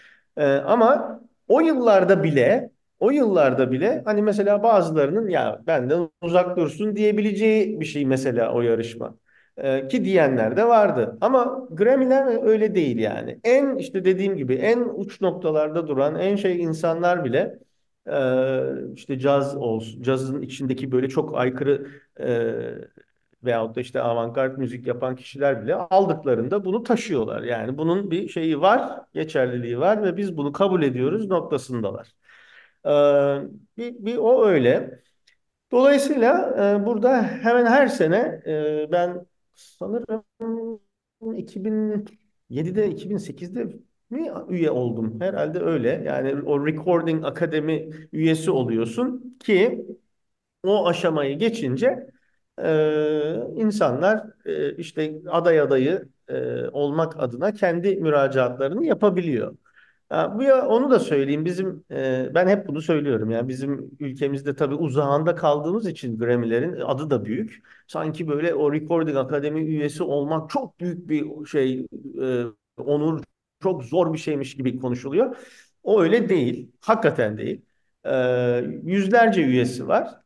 Ama o yıllarda bile o yıllarda bile hani mesela bazılarının ya benden uzak dursun diyebileceği bir şey mesela o yarışma. Ee, ki diyenler de vardı. Ama Grammy'ler öyle değil yani. En işte dediğim gibi en uç noktalarda duran en şey insanlar bile e, işte caz olsun, cazın içindeki böyle çok aykırı e, veyahut da işte avantgard müzik yapan kişiler bile aldıklarında bunu taşıyorlar. Yani bunun bir şeyi var, geçerliliği var ve biz bunu kabul ediyoruz noktasındalar. Ee, bir, bir o öyle. Dolayısıyla e, burada hemen her sene e, ben sanırım 2007'de 2008'de mi üye oldum? Herhalde öyle. Yani o Recording Akademi üyesi oluyorsun ki O aşamayı geçince e, insanlar e, işte aday adayı e, olmak adına kendi müracaatlarını yapabiliyor. Bu ya onu da söyleyeyim bizim e, ben hep bunu söylüyorum yani bizim ülkemizde tabii uzağında kaldığımız için Grammy'lerin adı da büyük. Sanki böyle o Recording Akademi üyesi olmak çok büyük bir şey e, onur çok zor bir şeymiş gibi konuşuluyor. O öyle değil. Hakikaten değil. E, yüzlerce üyesi var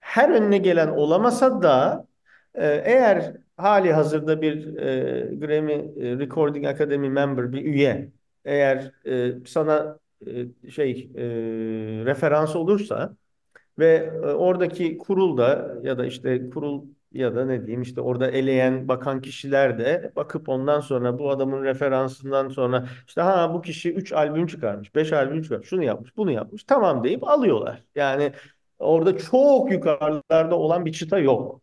her önüne gelen olamasa da e, eğer hali hazırda bir e, Grammy e, Recording Academy member bir üye eğer e, sana e, şey e, referans olursa ve e, oradaki kurulda ya da işte kurul ya da ne diyeyim işte orada eleyen bakan kişiler de bakıp ondan sonra bu adamın referansından sonra işte ha bu kişi 3 albüm çıkarmış, 5 albüm çıkarmış, şunu yapmış, bunu yapmış. Tamam deyip alıyorlar. Yani orada çok yukarılarda olan bir çıta yok.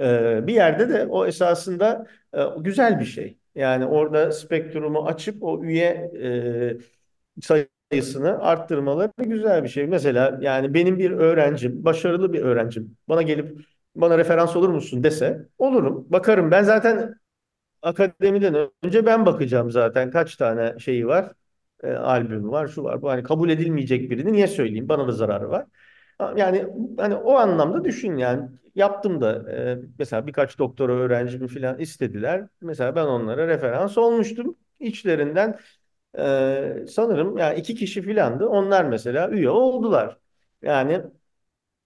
Ee, bir yerde de o esasında e, güzel bir şey. Yani orada spektrumu açıp o üye e, sayısını arttırmaları güzel bir şey. Mesela yani benim bir öğrencim, başarılı bir öğrencim bana gelip bana referans olur musun dese olurum. Bakarım. Ben zaten akademiden önce ben bakacağım zaten kaç tane şeyi var. E, albüm var, şu var. Bu hani kabul edilmeyecek birini niye söyleyeyim? Bana da zararı var. Yani hani o anlamda düşün yani yaptım da e, mesela birkaç doktora öğrencimi falan istediler. Mesela ben onlara referans olmuştum. İçlerinden ee, sanırım yani iki kişi filandı. Onlar mesela üye oldular. Yani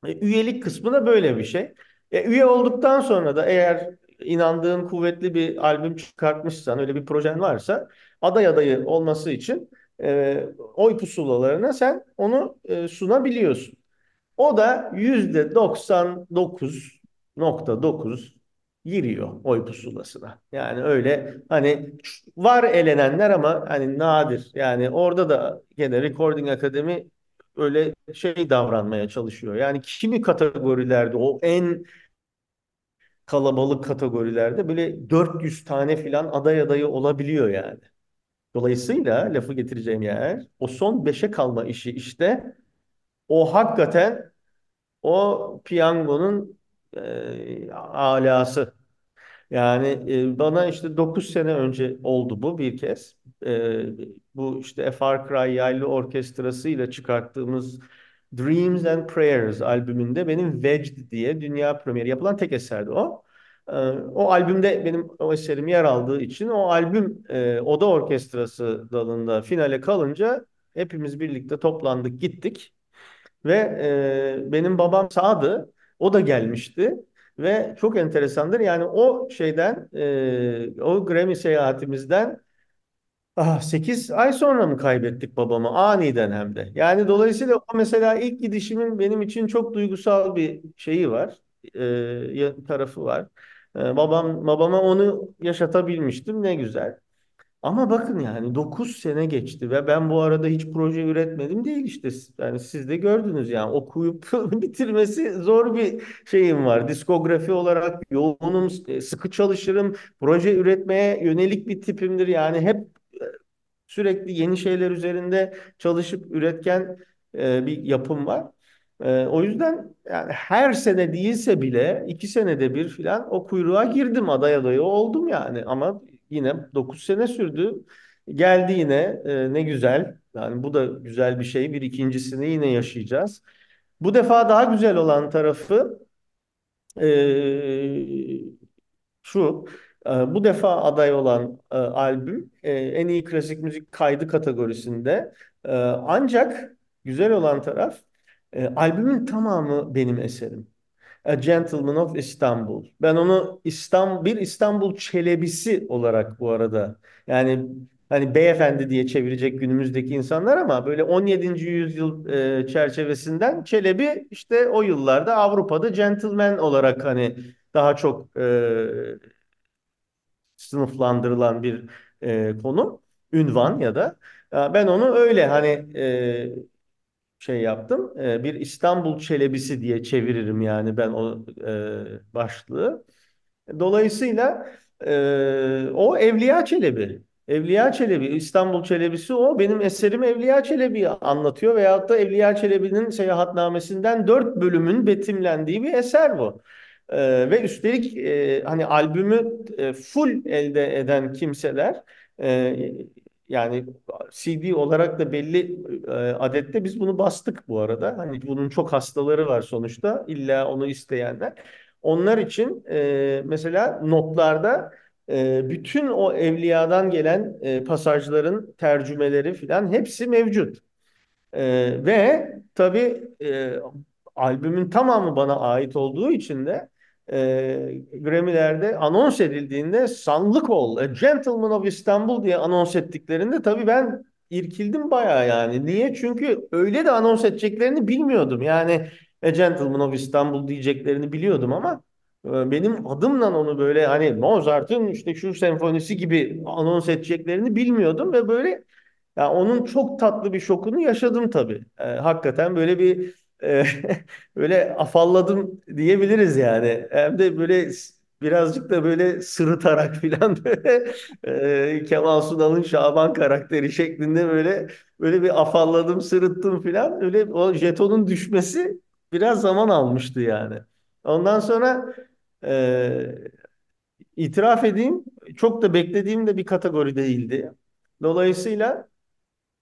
e, üyelik kısmı da böyle bir şey. E, üye olduktan sonra da eğer inandığın kuvvetli bir albüm çıkartmışsan, öyle bir projen varsa aday adayı olması için e, oy pusulalarına sen onu e, sunabiliyorsun. O da yüzde 99.9 giriyor oy pusulasına. Yani öyle hani var elenenler ama hani nadir. Yani orada da gene Recording Akademi öyle şey davranmaya çalışıyor. Yani kimi kategorilerde o en kalabalık kategorilerde böyle 400 tane filan aday adayı olabiliyor yani. Dolayısıyla lafı getireceğim yer o son beşe kalma işi işte o hakikaten o piyangonun e, alası. Yani e, bana işte 9 sene önce oldu bu bir kez. E, bu işte Far Cry Yaylı Orkestrası ile çıkarttığımız Dreams and Prayers albümünde benim Wedged diye dünya premieri yapılan tek eserdi o. E, o albümde benim o eserim yer aldığı için o albüm e, Oda Orkestrası dalında finale kalınca hepimiz birlikte toplandık gittik. Ve e, benim babam sağdı. O da gelmişti. Ve çok enteresandır. Yani o şeyden, e, o Grammy seyahatimizden ah, 8 ay sonra mı kaybettik babamı? Aniden hem de. Yani dolayısıyla o mesela ilk gidişimin benim için çok duygusal bir şeyi var. E, tarafı var. E, babam babama onu yaşatabilmiştim. Ne güzel. Ama bakın yani 9 sene geçti ve ben bu arada hiç proje üretmedim değil işte. Yani siz de gördünüz yani okuyup bitirmesi zor bir şeyim var. Diskografi olarak yoğunum, e, sıkı çalışırım. Proje üretmeye yönelik bir tipimdir. Yani hep e, sürekli yeni şeyler üzerinde çalışıp üretken e, bir yapım var. O yüzden yani her sene değilse bile iki senede bir filan o kuyruğa girdim aday adayı oldum yani ama yine 9 sene sürdü. Geldi yine e, ne güzel. Yani bu da güzel bir şey. Bir ikincisini yine yaşayacağız. Bu defa daha güzel olan tarafı e, şu. E, bu defa aday olan e, albüm e, en iyi klasik müzik kaydı kategorisinde. E, ancak güzel olan taraf e, albümün tamamı benim eserim. A Gentleman of Istanbul. Ben onu İstanbul bir İstanbul Çelebisi olarak bu arada yani hani beyefendi diye çevirecek günümüzdeki insanlar ama böyle 17. yüzyıl e, çerçevesinden Çelebi işte o yıllarda Avrupa'da gentleman olarak hani daha çok e, sınıflandırılan bir e, konu, ünvan ya da ben onu öyle hani e, şey yaptım. E, bir İstanbul Çelebisi diye çeviririm yani ben o e, başlığı. Dolayısıyla e, o Evliya Çelebi. Evliya Çelebi, İstanbul Çelebisi o. Benim eserim Evliya Çelebi'yi anlatıyor veyahut da Evliya Çelebi'nin seyahatnamesinden dört bölümün betimlendiği bir eser bu. Ee, ve üstelik e, hani albümü e, full elde eden kimseler e, yani CD olarak da belli e, adette biz bunu bastık bu arada. Hani bunun çok hastaları var sonuçta. İlla onu isteyenler. Onlar için e, mesela notlarda e, bütün o evliyadan gelen e, pasajların tercümeleri filan hepsi mevcut. E, ve tabii e, albümün tamamı bana ait olduğu için de e, Grammy'lerde anons edildiğinde sanlık ol, A Gentleman of Istanbul diye anons ettiklerinde tabii ben irkildim bayağı yani. Niye? Çünkü öyle de anons edeceklerini bilmiyordum. Yani A Gentleman of Istanbul diyeceklerini biliyordum ama e, benim adımla onu böyle hani Mozart'ın işte şu senfonisi gibi anons edeceklerini bilmiyordum ve böyle ya onun çok tatlı bir şokunu yaşadım tabii. E, hakikaten böyle bir böyle afalladım diyebiliriz yani. Hem de böyle birazcık da böyle sırıtarak filan böyle e, Kemal Sunal'ın Şaban karakteri şeklinde böyle böyle bir afalladım, sırıttım filan. Öyle o jetonun düşmesi biraz zaman almıştı yani. Ondan sonra e, itiraf edeyim çok da beklediğim de bir kategori değildi. Dolayısıyla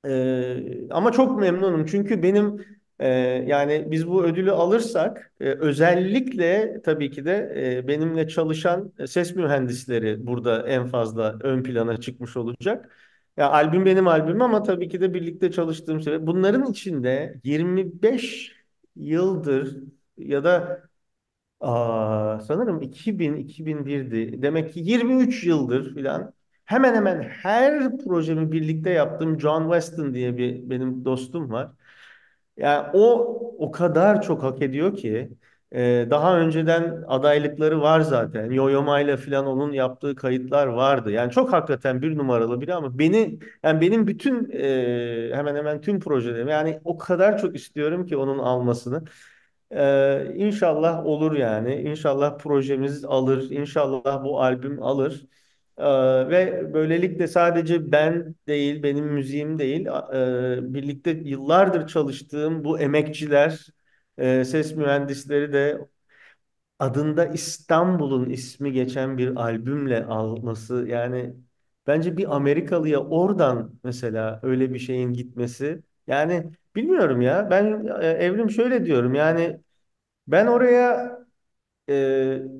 ee, ama çok memnunum çünkü benim e, yani biz bu ödülü alırsak e, özellikle tabii ki de e, benimle çalışan ses mühendisleri burada en fazla ön plana çıkmış olacak. Ya albüm benim albümüm ama tabii ki de birlikte çalıştığım şey. Bunların içinde 25 yıldır ya da Aa, sanırım 2000-2001'di. Demek ki 23 yıldır filan hemen hemen her projemi birlikte yaptığım John Weston diye bir benim dostum var. Yani o o kadar çok hak ediyor ki e, daha önceden adaylıkları var zaten. Yo-Yo Ma ile filan onun yaptığı kayıtlar vardı. Yani çok hakikaten bir numaralı biri ama beni yani benim bütün e, hemen hemen tüm projelerim yani o kadar çok istiyorum ki onun almasını. Ee, İnşallah olur yani. İnşallah projemiz alır. İnşallah bu albüm alır. Ee, ve böylelikle sadece ben değil, benim müziğim değil, e, birlikte yıllardır çalıştığım bu emekçiler, e, ses mühendisleri de adında İstanbul'un ismi geçen bir albümle alması yani bence bir Amerikalıya oradan mesela öyle bir şeyin gitmesi yani bilmiyorum ya ben e, Evrim şöyle diyorum yani ben oraya e,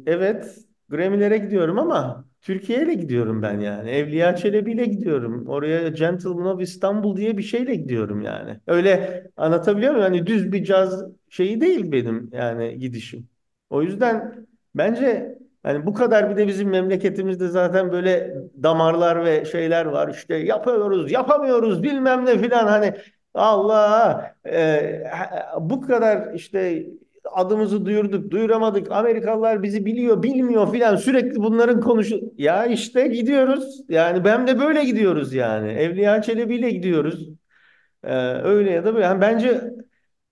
evet Grammy'lere gidiyorum ama Türkiye ile gidiyorum ben yani. Evliya Çelebi ile gidiyorum. Oraya Gentleman of İstanbul diye bir şeyle gidiyorum yani. Öyle anlatabiliyor muyum? Hani düz bir caz şeyi değil benim yani gidişim. O yüzden bence yani bu kadar bir de bizim memleketimizde zaten böyle damarlar ve şeyler var. İşte yapıyoruz, yapamıyoruz bilmem ne filan hani Allah e, bu kadar işte adımızı duyurduk, duyuramadık. Amerikalılar bizi biliyor, bilmiyor filan sürekli bunların konuşu. Ya işte gidiyoruz. Yani ben de böyle gidiyoruz yani. Evliya Çelebi ile gidiyoruz. Ee, öyle ya da böyle. Yani bence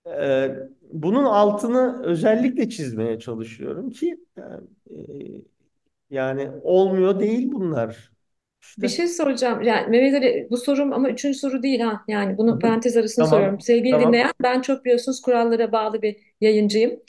e, bunun altını özellikle çizmeye çalışıyorum ki yani, e, yani olmuyor değil bunlar. Bir şey soracağım. Yani Mehmet Ali bu sorum ama üçüncü soru değil ha. Yani bunu parantez arasında soruyorum. Tamam. Sevgili Tamam. dinleyen ben çok biliyorsunuz kurallara bağlı bir yayıncıyım.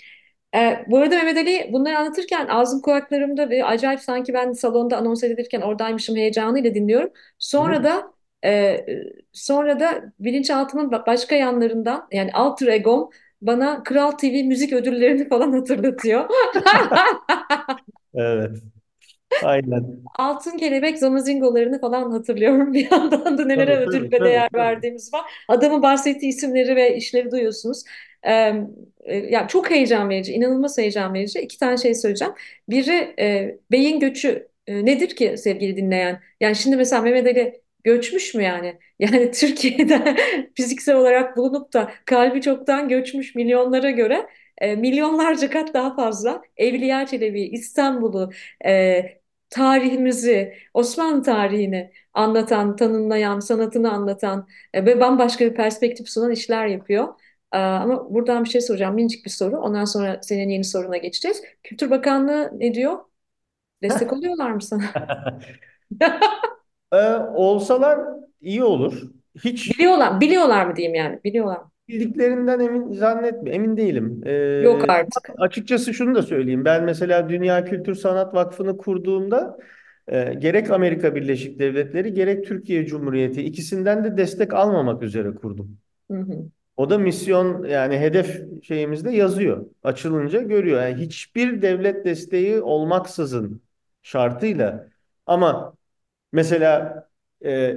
Ee, bu arada Mehmet Ali bunları anlatırken ağzım kulaklarımda ve acayip sanki ben salonda anons edilirken oradaymışım heyecanıyla dinliyorum. Sonra da e, sonra da bilinçaltımın başka yanlarından yani alter egom bana Kral TV müzik ödüllerini falan hatırlatıyor. Evet. Aynen. Altın kelebek zamazingolarını falan hatırlıyorum. Bir yandan da nelere Tabii ödül tabii ve tabii değer tabii. verdiğimiz var. Adamın bahsettiği isimleri ve işleri duyuyorsunuz. Ee, e, yani çok heyecan verici, inanılmaz heyecan verici. İki tane şey söyleyeceğim. Biri e, beyin göçü e, nedir ki sevgili dinleyen? Yani şimdi mesela Mehmet Ali göçmüş mü yani? Yani Türkiye'de fiziksel olarak bulunup da kalbi çoktan göçmüş milyonlara göre e, milyonlarca kat daha fazla Evliya Çelebi, İstanbul'u, e, tarihimizi, Osmanlı tarihini anlatan, tanımlayan, sanatını anlatan e, ve bambaşka bir perspektif sunan işler yapıyor. E, Ama buradan bir şey soracağım, minicik bir soru. Ondan sonra senin yeni soruna geçeceğiz. Kültür Bakanlığı ne diyor? Destek oluyorlar mı sana? Ee, olsalar iyi olur. Hiç Biliyorlar, biliyorlar mı diyeyim yani? Biliyorlar. Bildiklerinden emin zannetme, emin değilim. Yok Ee, artık. açıkçası şunu da söyleyeyim. Ben mesela Dünya Kültür Sanat Vakfı'nı kurduğumda e, gerek Amerika Birleşik Devletleri gerek Türkiye Cumhuriyeti ikisinden de destek almamak üzere kurdum. Hı hı. O da misyon yani hedef şeyimizde yazıyor. Açılınca görüyor. Yani hiçbir devlet desteği olmaksızın şartıyla ama Mesela e,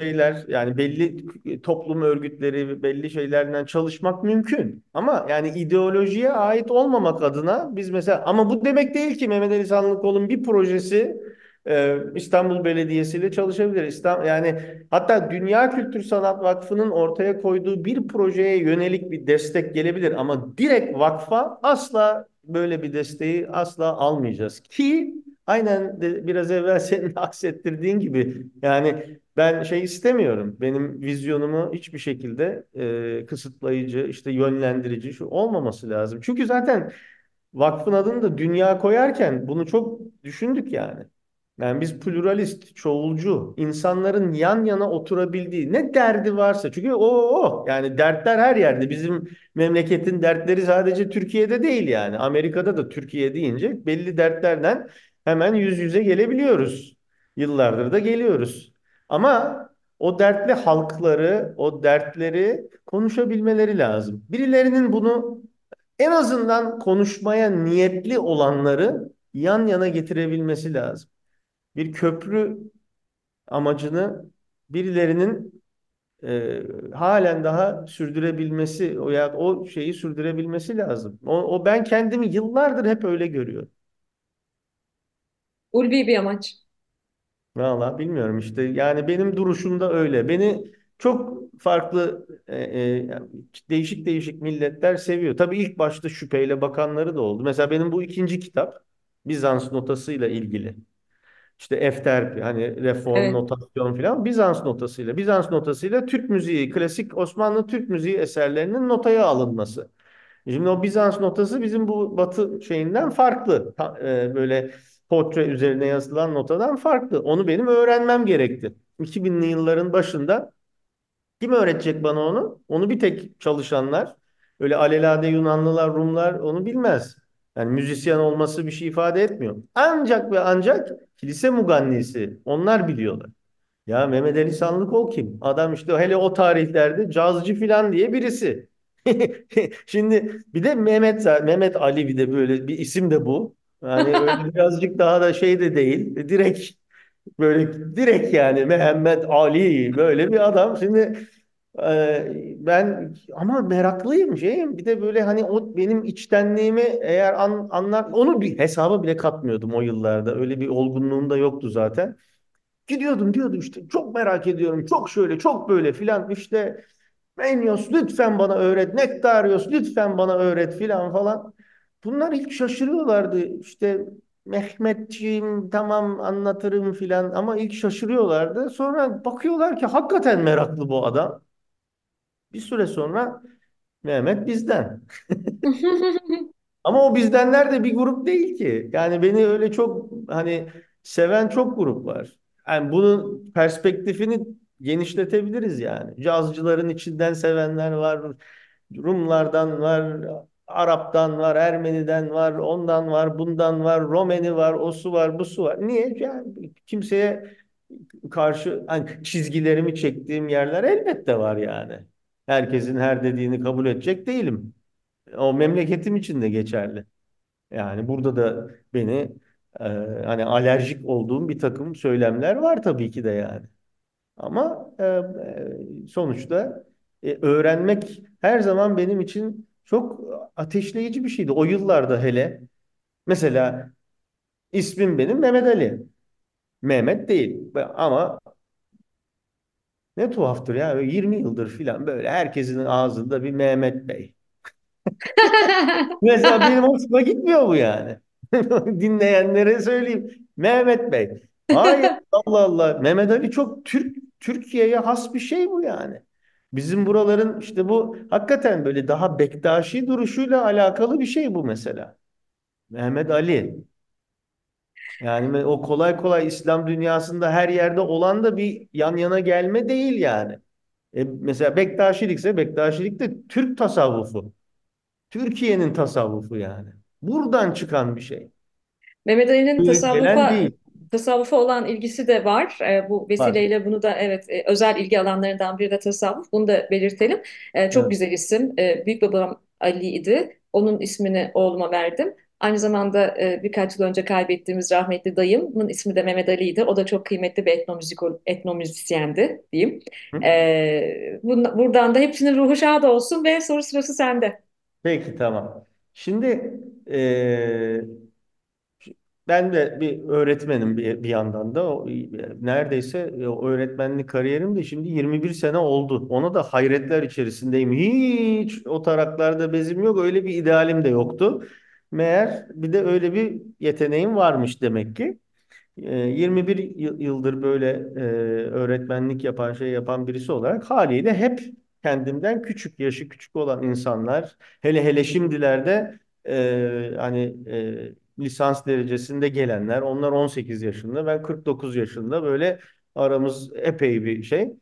şeyler yani belli toplum örgütleri belli şeylerden çalışmak mümkün. Ama yani ideolojiye ait olmamak adına biz mesela ama bu demek değil ki Mehmet Ali Sanlıkol'un bir projesi e, İstanbul Belediyesi ile çalışabilir. İstanbul, yani hatta Dünya Kültür Sanat Vakfı'nın ortaya koyduğu bir projeye yönelik bir destek gelebilir ama direkt vakfa asla böyle bir desteği asla almayacağız ki Aynen de biraz evvel senin aksettirdiğin gibi yani ben şey istemiyorum. Benim vizyonumu hiçbir şekilde e, kısıtlayıcı, işte yönlendirici şu olmaması lazım. Çünkü zaten vakfın adını da dünya koyarken bunu çok düşündük yani. Yani biz pluralist, çoğulcu, insanların yan yana oturabildiği ne derdi varsa. Çünkü o o yani dertler her yerde. Bizim memleketin dertleri sadece Türkiye'de değil yani. Amerika'da da Türkiye deyince belli dertlerden hemen yüz yüze gelebiliyoruz. Yıllardır da geliyoruz. Ama o dertli halkları, o dertleri konuşabilmeleri lazım. Birilerinin bunu en azından konuşmaya niyetli olanları yan yana getirebilmesi lazım. Bir köprü amacını birilerinin e, halen daha sürdürebilmesi o ya o şeyi sürdürebilmesi lazım. O, o ben kendimi yıllardır hep öyle görüyorum. Ulvi bir amaç. Valla bilmiyorum işte yani benim duruşum da öyle. Beni çok farklı e, e, değişik değişik milletler seviyor. Tabii ilk başta şüpheyle bakanları da oldu. Mesela benim bu ikinci kitap Bizans notasıyla ilgili. İşte efter hani reform Evet. notasyon falan Bizans notasıyla. Bizans notasıyla Türk müziği, klasik Osmanlı Türk müziği eserlerinin notaya alınması. Şimdi o Bizans notası bizim bu Batı şeyinden farklı. Ta- e, böyle portre üzerine yazılan notadan farklı. Onu benim öğrenmem gerekti. 2000'li yılların başında kim öğretecek bana onu? Onu bir tek çalışanlar, öyle alelade Yunanlılar, Rumlar onu bilmez. Yani müzisyen olması bir şey ifade etmiyor. Ancak ve ancak kilise mugannisi onlar biliyorlar. Ya Mehmet Ali Sanlıkol kim? Adam işte hele o tarihlerde cazcı filan diye birisi. Şimdi bir de Mehmet Mehmet Ali bir de böyle bir isim de bu. Yani birazcık daha da şey de değil. Direkt böyle direkt yani Mehmet Ali böyle bir adam. Şimdi e, ben ama meraklıyım şeyim. Bir de böyle hani o benim içtenliğimi eğer an, anlar onu bir hesaba bile katmıyordum o yıllarda. Öyle bir olgunluğum da yoktu zaten. Gidiyordum diyordum işte çok merak ediyorum. Çok şöyle çok böyle filan işte Menios lütfen bana öğret. Nektarios lütfen bana öğret filan falan. Bunlar ilk şaşırıyorlardı. İşte Mehmetciğim tamam anlatırım filan ama ilk şaşırıyorlardı. Sonra bakıyorlar ki hakikaten meraklı bu adam. Bir süre sonra Mehmet bizden. Ama o bizdenler de bir grup değil ki. Yani beni öyle çok hani seven çok grup var. Yani bunun perspektifini genişletebiliriz yani. Cazcıların içinden sevenler var, Rumlardan var, Arap'tan var, Ermeni'den var, ondan var, bundan var, Romeni var, osu var, busu var. Niye? Yani kimseye karşı hani çizgilerimi çektiğim yerler elbette var yani. Herkesin her dediğini kabul edecek değilim. O memleketim için de geçerli. Yani burada da beni e, hani alerjik olduğum bir takım söylemler var tabii ki de yani. Ama e, e, sonuçta e, öğrenmek her zaman benim için çok ateşleyici bir şeydi. O yıllarda hele. Mesela ismim benim Mehmet Ali. Mehmet değil. Ama ne tuhaftır ya. 20 yıldır filan böyle herkesin ağzında bir Mehmet Bey. Mesela benim hoşuma gitmiyor bu yani. Dinleyenlere söyleyeyim. Mehmet Bey. Hayır Allah Allah. Mehmet Ali çok Türk Türkiye'ye has bir şey bu yani. Bizim buraların işte bu hakikaten böyle daha Bektaşi duruşuyla alakalı bir şey bu mesela. Mehmet Ali. Yani o kolay kolay İslam dünyasında her yerde olan da bir yan yana gelme değil yani. E, mesela Bektaşilik ise Bektaşilik de Türk tasavvufu. Türkiye'nin tasavvufu yani. Buradan çıkan bir şey. Mehmet Ali'nin tasavvufa değil. Tasavvufa olan ilgisi de var. E, bu Var. vesileyle bunu da evet e, özel ilgi alanlarından biri de tasavvuf. Bunu da belirtelim. E, çok Evet. güzel isim. E, büyük babam Ali idi. Onun ismini oğluma verdim. Aynı zamanda e, birkaç yıl önce kaybettiğimiz rahmetli dayımın ismi de Mehmet Ali'ydi. O da çok kıymetli bir etnomüzik, etnomüzisyendi diyeyim. Hı? E, bun- buradan da hepsinin ruhu şad olsun ve soru sırası sende. Peki tamam. Şimdi e, Ben de bir öğretmenim bir, bir yandan da o, neredeyse e, öğretmenlik kariyerim de şimdi 21 sene oldu. Ona da hayretler içerisindeyim. Hiç o taraklarda bezim yok. Öyle bir idealim de yoktu. Meğer bir de öyle bir yeteneğim varmış demek ki. E, 21 yıl- yıldır böyle e, öğretmenlik yapan şey yapan birisi olarak haliyle hep kendimden küçük yaşı küçük olan insanlar hele hele şimdilerde e, hani e, lisans derecesinde gelenler onlar 18 yaşında ben 49 yaşında böyle aramız epey bir şey.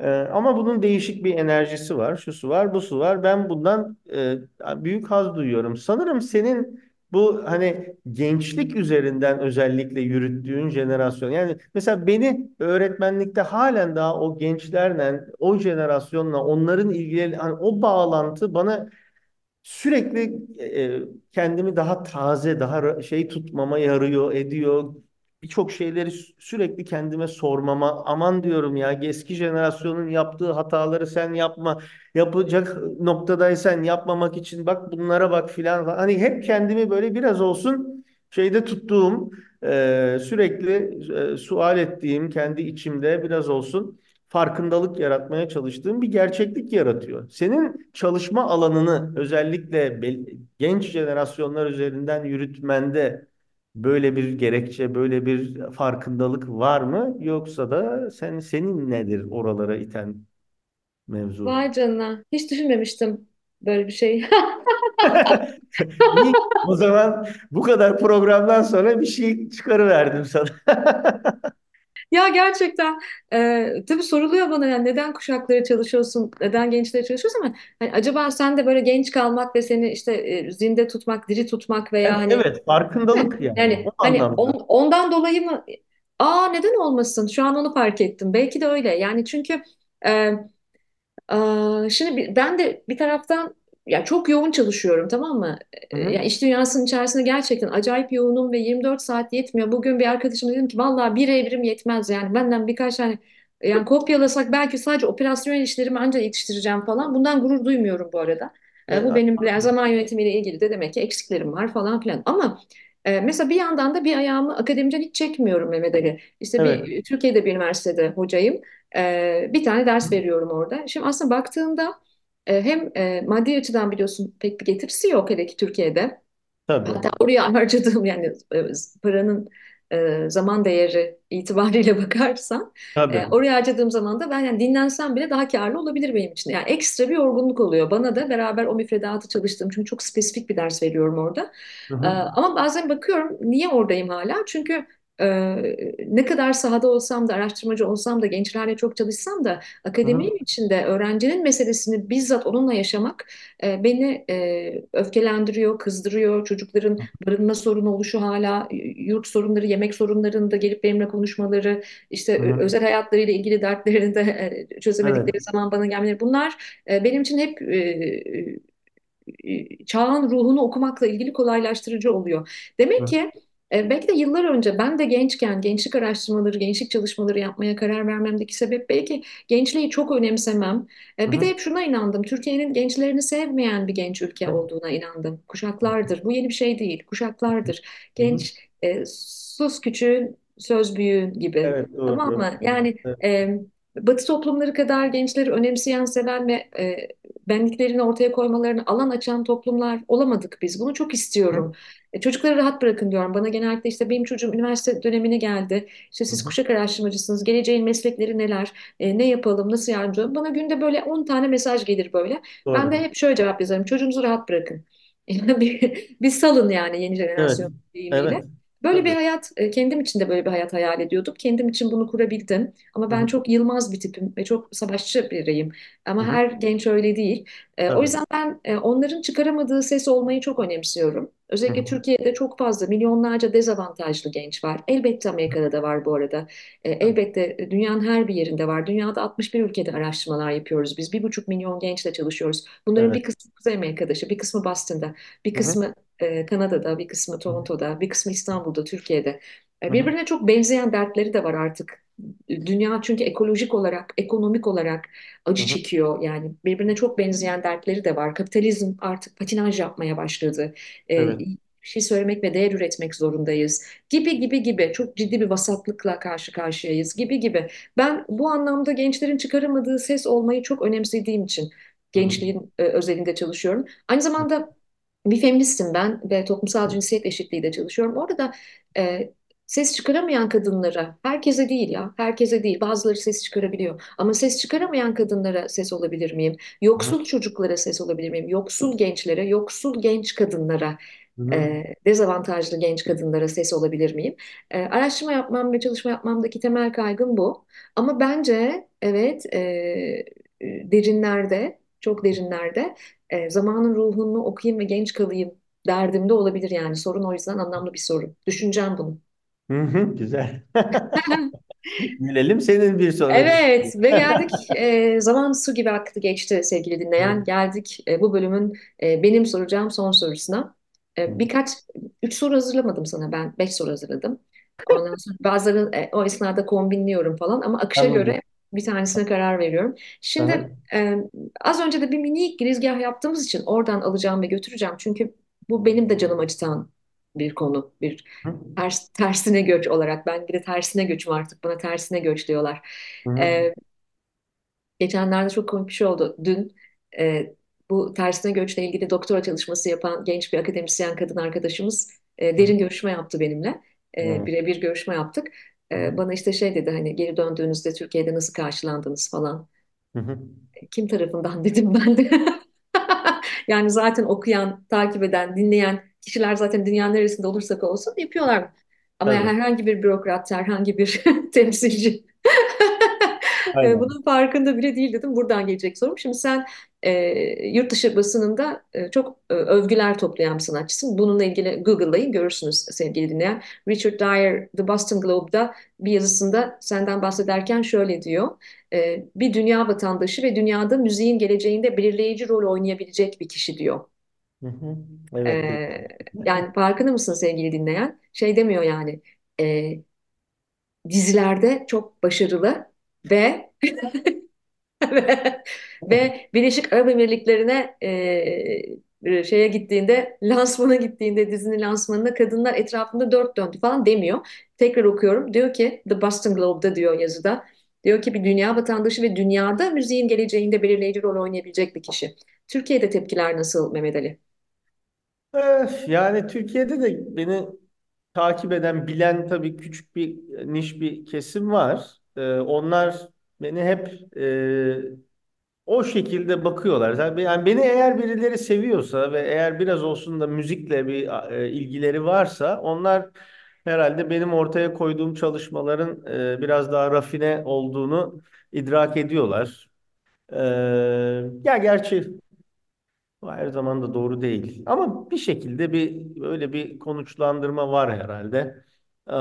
E, ama bunun değişik bir enerjisi var, şusu var, busu var. Ben bundan e, büyük haz duyuyorum. Sanırım senin bu hani gençlik üzerinden özellikle yürüttüğün jenerasyon. Yani mesela beni öğretmenlikte halen daha o gençlerle, o jenerasyonla onların ilgileri, hani o bağlantı bana sürekli e, kendimi daha taze, daha şey tutmama yarıyor, ediyor. Birçok şeyleri sü- sürekli kendime sormama, aman diyorum ya eski jenerasyonun yaptığı hataları sen yapma, yapacak noktadaysan yapmamak için bak bunlara bak filan. Hani hep kendimi böyle biraz olsun şeyde tuttuğum, e, sürekli e, sual ettiğim kendi içimde biraz olsun farkındalık yaratmaya çalıştığım bir gerçeklik yaratıyor. Senin çalışma alanını özellikle genç jenerasyonlar üzerinden yürütmende böyle bir gerekçe, böyle bir farkındalık var mı? Yoksa da sen senin nedir oralara iten mevzu? Vay canına. Hiç düşünmemiştim böyle bir şey. İyi. O zaman bu kadar programdan sonra bir şey çıkarıverdim sana. Ya gerçekten e, tabii soruluyor bana yani neden kuşakları çalışıyorsun, neden gençleri çalışıyorsun ama hani acaba sen de böyle genç kalmak ve seni işte e, zinde tutmak, diri tutmak veya Yani hani evet, farkındalık yani Yani o hani anlamda. on- ondan dolayı mı? Aa neden olmasın? Şu an onu fark ettim. Belki de öyle. Yani çünkü e, Aa, şimdi ben de bir taraftan ya çok yoğun çalışıyorum tamam mı? Hı Ee, hı. Ya iş dünyasının içerisinde gerçekten acayip yoğunum ve 24 saat yetmiyor. Bugün bir arkadaşıma dedim ki vallahi bir evrim yetmez yani benden birkaç tane yani kopyalasak belki sadece operasyon işlerimi ancak yetiştireceğim falan. Bundan gurur duymuyorum bu arada. Ee, E, bu benim yani zaman yönetimiyle ilgili de demek ki eksiklerim var falan filan. Ama e, mesela bir yandan da bir ayağımı akademiden hiç çekmiyorum Mehmet Ali. İşte evet. bir Türkiye'de bir üniversitede hocayım. Ee, bir tane ders veriyorum orada. Şimdi aslında baktığında e, hem e, maddi açıdan biliyorsun pek bir getirisi yok hele ki Türkiye'de. Tabii. Hatta oraya harcadığım yani e, paranın e, zaman değeri itibariyle bakarsan e, Tabii. oraya harcadığım zaman da ben yani dinlensem bile daha karlı olabilir benim için. Yani ekstra bir yorgunluk oluyor. Bana da beraber o müfredatı çalıştığım çünkü çok spesifik bir ders veriyorum orada. Hı E, hı. ama bazen bakıyorum niye oradayım hala? Çünkü ne kadar sahada olsam da araştırmacı olsam da gençlerle çok çalışsam da akademinin içinde öğrencinin meselesini bizzat onunla yaşamak e, beni e, öfkelendiriyor, kızdırıyor. Çocukların barınma sorunu oluşu hala, yurt sorunları, yemek sorunlarında gelip benimle konuşmaları, işte Hı özel hayatlarıyla ilgili dertlerini de e, Evet. çözemedikleri zaman bana gelmeleri. Bunlar e, benim için hep e, çağın ruhunu okumakla ilgili kolaylaştırıcı oluyor. Demek Hı ki e, belki de yıllar önce ben de gençken gençlik araştırmaları, gençlik çalışmaları yapmaya karar vermemdeki sebep belki gençliği çok önemsemem. E, Bir de hep şuna inandım. Türkiye'nin gençlerini sevmeyen bir genç ülke olduğuna inandım. Kuşaklardır. Bu yeni bir şey değil. Kuşaklardır. Genç e, sus küçüğün söz büyüğün gibi. Evet Tamam doğru. mı? Yani Evet. e, Batı toplumları kadar gençleri önemseyen, seven ve e, benliklerini ortaya koymalarını alan açan toplumlar olamadık biz. Bunu çok istiyorum. E, çocukları rahat bırakın diyorum. Bana genellikle işte benim çocuğum üniversite dönemine geldi. İşte siz kuşak araştırmacısınız. Geleceğin meslekleri neler? E, ne yapalım? Nasıl yardımcı olalım? Bana günde böyle 10 tane mesaj gelir böyle. Ben de Doğru. hep şöyle cevap yazarım. Çocuğunuzu rahat bırakın. Bir, bir salın yani yeni Evet. jenerasyon deyimiyle. Evet. Böyle bir Tabii. hayat, e, kendim için de böyle bir hayat hayal ediyordum. Kendim için bunu kurabildim. Ama ben çok yılmaz bir tipim ve çok savaşçı biriyim. Ama her genç öyle değil. E, O yüzden ben e, onların çıkaramadığı ses olmayı çok önemsiyorum. Özellikle. Türkiye'de çok fazla milyonlarca dezavantajlı genç var. Elbette Amerika'da da var bu arada. Elbette dünyanın her bir yerinde var. Dünyada 61 ülkede araştırmalar yapıyoruz. Biz bir buçuk milyon gençle çalışıyoruz. Bunların Evet. bir kısmı Kuzey Amerika'da, bir kısmı Boston'da, bir hı. Kısmı e, Kanada'da, bir kısmı Toronto'da, bir kısmı İstanbul'da, Türkiye'de. E, hı. Birbirine çok benzeyen dertleri de var artık. Dünya çünkü ekolojik olarak, ekonomik olarak acı çekiyor. Yani birbirine çok benzeyen dertleri de var. Kapitalizm artık patinaj yapmaya başladı. E, Evet. bir şey söylemek ve değer üretmek zorundayız. Gibi gibi gibi çok ciddi bir vasatlıkla karşı karşıyayız gibi gibi. Ben bu anlamda gençlerin çıkaramadığı ses olmayı çok önemsediğim için gençliğin e, özelinde çalışıyorum. Aynı zamanda bir feministim ben ve toplumsal cinsiyet eşitliği de çalışıyorum. Orada da e, ses çıkaramayan kadınlara, herkese değil ya, herkese değil, bazıları ses çıkarabiliyor. Ama ses çıkaramayan kadınlara ses olabilir miyim? Hı hı. Yoksul çocuklara ses olabilir miyim? Yoksul gençlere, yoksul genç kadınlara, Hı e, dezavantajlı genç kadınlara ses olabilir miyim? E, araştırma yapmam ve çalışma yapmamdaki temel kaygım bu. Ama bence evet e, e, derinlerde, çok derinlerde e, zamanın ruhunu okuyayım ve genç kalayım derdim de olabilir yani. Sorun o yüzden anlamlı bir soru. Düşüneceğim bunu. Hı hı. Güzel. Gelelim senin bir sonraki. Evet ve geldik e, zaman su gibi aktı geçti sevgili dinleyen. Hı Geldik e, bu bölümün e, benim soracağım son sorusuna. E, birkaç, üç soru hazırlamadım sana ben. Beş soru hazırladım. Ondan sonra bazıları e, o esnada kombinliyorum falan ama akışa göre Anladım. Bir tanesine karar veriyorum. Şimdi e, az önce de bir minik girizgah yaptığımız için oradan alacağım ve götüreceğim. Çünkü bu benim de canım acıtan bir konu. Bir ters, tersine göç olarak. Ben de tersine göçüm artık. Bana tersine göç diyorlar. E, geçenlerde çok komik bir şey oldu. Dün e, bu tersine göçle ilgili doktora çalışması yapan genç bir akademisyen kadın arkadaşımız e, derin görüşme yaptı benimle. E, birebir görüşme yaptık. E, bana işte şey dedi hani geri döndüğünüzde Türkiye'de nasıl karşılandınız falan. Hı hı. Kim tarafından dedim ben de. Yani zaten okuyan, takip eden, dinleyen kişiler zaten dünyanın neresinde olursak olsun yapıyorlar. Ama yani Tabii. herhangi bir bürokrat, herhangi bir temsilci e, Aynen. bunun farkında bile değil dedim. Buradan gelecek sorum. Şimdi sen e, yurt dışı basınında e, çok e, övgüler toplayan bir sanatçısın. Bununla ilgili Google'layın görürsünüz sevgili dinleyen. Richard Dyer The Boston Globe'da bir yazısında senden bahsederken şöyle diyor. E, bir dünya vatandaşı ve dünyada müziğin geleceğinde belirleyici rol oynayabilecek bir kişi diyor. Hı hı. Evet. de- E, yani farkında mısın sevgili dinleyen? Şey demiyor yani e, dizilerde çok başarılı ve Ve, ve Birleşik Arap Emirlikleri'ne e, şeye gittiğinde, lansmana gittiğinde, dizinin lansmanında kadınlar etrafında dört döndü falan demiyor. Tekrar okuyorum. Diyor ki The Boston Globe'da diyor yazıda. Diyor ki bir dünya vatandaşı ve dünyada müziğin geleceğinde belirleyici rol oynayabilecek bir kişi. Türkiye'de tepkiler nasıl Mehmet Ali? Eh, Yani Türkiye'de de beni takip eden, bilen tabii küçük bir niş bir kesim var. Ee, onlar beni hep e, o şekilde bakıyorlar. Yani beni eğer birileri seviyorsa ve eğer biraz olsun da müzikle bir e, ilgileri varsa onlar herhalde benim ortaya koyduğum çalışmaların e, biraz daha rafine olduğunu idrak ediyorlar. Ee, ya gerçi bu her zaman da doğru değil. Ama bir şekilde bir öyle bir konuşlandırma var herhalde. Ee,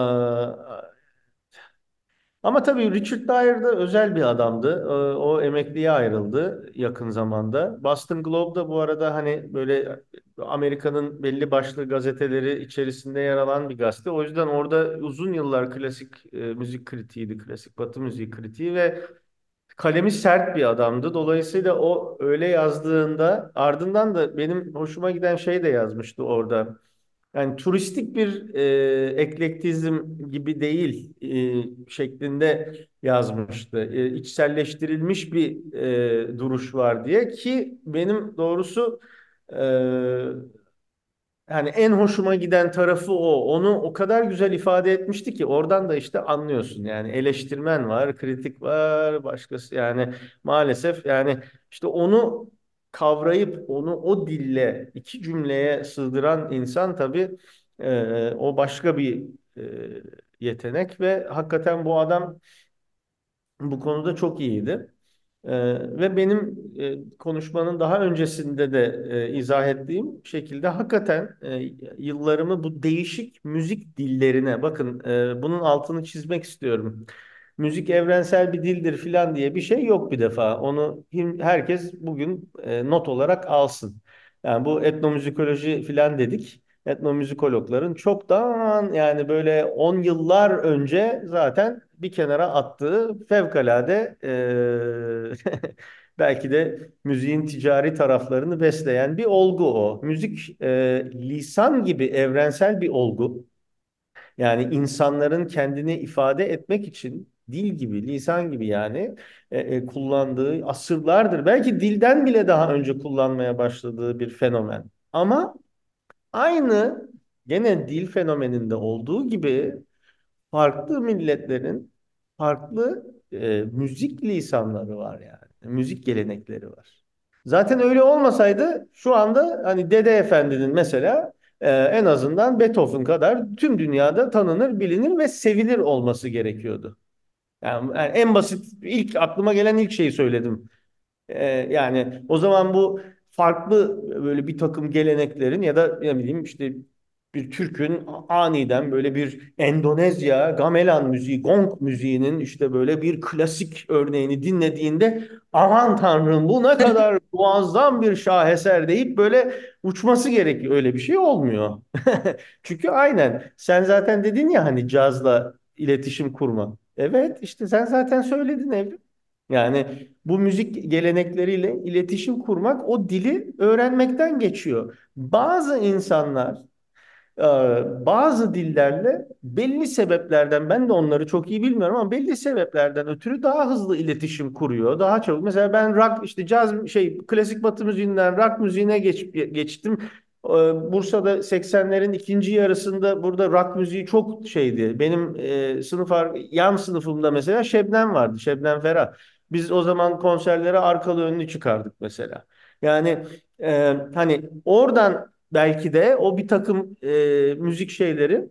ama tabii Richard Dyer da özel bir adamdı. Ee, o emekliye ayrıldı yakın zamanda. Boston Globe da bu arada hani böyle Amerika'nın belli başlı gazeteleri içerisinde yer alan bir gazete. O yüzden orada uzun yıllar klasik e, müzik kritiğiydi, klasik Batı müziği kritiği ve kalemi sert bir adamdı. Dolayısıyla o öyle yazdığında ardından da benim hoşuma giden şey de yazmıştı orada. Yani turistik bir e, eklektizm gibi değil e, şeklinde yazmıştı. E, içselleştirilmiş bir e, duruş var diye ki benim doğrusu e, yani en hoşuma giden tarafı o. Onu o kadar güzel ifade etmişti ki oradan da işte anlıyorsun. Yani eleştirmen var, kritik var, başkası yani maalesef yani işte onu kavrayıp onu o dille iki cümleye sığdıran insan tabii E, o başka bir e, yetenek ve hakikaten bu adam bu konuda çok iyiydi. Ee, ve benim e, konuşmanın daha öncesinde de e, izah ettiğim şekilde hakikaten e, yıllarımı bu değişik müzik dillerine bakın e, bunun altını çizmek istiyorum. Müzik evrensel bir dildir filan diye bir şey yok bir defa. Onu herkes bugün e, not olarak alsın. Yani bu etnomüzikoloji filan dedik. Etnomüzikologların çoktan yani böyle 10 yıllar önce zaten bir kenara attığı fevkalade e, belki de müziğin ticari taraflarını besleyen bir olgu o. Müzik e, lisan gibi evrensel bir olgu. Yani insanların kendini ifade etmek için dil gibi, lisan gibi yani e, e, kullandığı asırlardır. Belki dilden bile daha önce kullanmaya başladığı bir fenomen. Ama aynı gene dil fenomeninde olduğu gibi farklı milletlerin farklı e, müzik lisanları var yani. Müzik gelenekleri var. Zaten öyle olmasaydı şu anda hani Dede Efendi'nin mesela e, en azından Beethoven kadar tüm dünyada tanınır, bilinir ve sevilir olması gerekiyordu. Yani, yani en basit ilk aklıma gelen ilk şeyi söyledim. Ee, yani o zaman bu farklı böyle bir takım geleneklerin ya da ne bileyim işte bir Türk'ün aniden böyle bir Endonezya gamelan müziği, gong müziğinin işte böyle bir klasik örneğini dinlediğinde aman tanrım bu ne kadar muazzam bir şaheser deyip böyle uçması gerekiyor. Öyle bir şey olmuyor. Çünkü aynen sen zaten dedin ya hani cazla iletişim kurma. Evet işte sen zaten söyledin Evrim. Yani bu müzik gelenekleriyle iletişim kurmak o dili öğrenmekten geçiyor. Bazı insanlar e, bazı dillerle belli sebeplerden ben de onları çok iyi bilmiyorum ama belli sebeplerden ötürü daha hızlı iletişim kuruyor. Daha çabuk. Mesela ben rock işte caz şey klasik batı müziğinden rock müziğine geç, geçtim. E, Bursa'da 80'lerin ikinci yarısında burada rock müziği çok şeydi. Benim e, sınıf yan sınıfımda mesela Şebnem vardı. Şebnem Ferah. Biz o zaman konserlere arkalı önlü çıkardık mesela. Yani e, hani oradan belki de o bir takım e, müzik şeyleri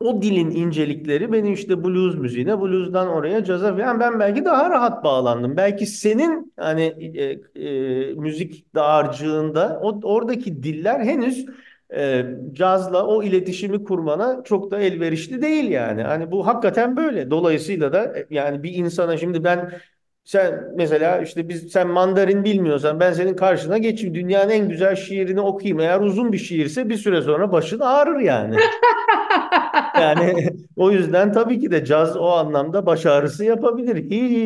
o dilin incelikleri beni işte blues müziğine, blues'dan oraya caza falan ben belki daha rahat bağlandım. Belki senin hani e, e, müzik dağarcığında o, oradaki diller henüz e, cazla o iletişimi kurmana çok da elverişli değil yani. Hani bu hakikaten böyle. Dolayısıyla da e, yani bir insana şimdi ben sen mesela işte biz sen Mandarin bilmiyorsan ben senin karşına geçeyim dünyanın en güzel şiirini okuyayım. Eğer uzun bir şiirse bir süre sonra başın ağrır yani. Yani o yüzden tabii ki de caz o anlamda baş ağrısı yapabilir.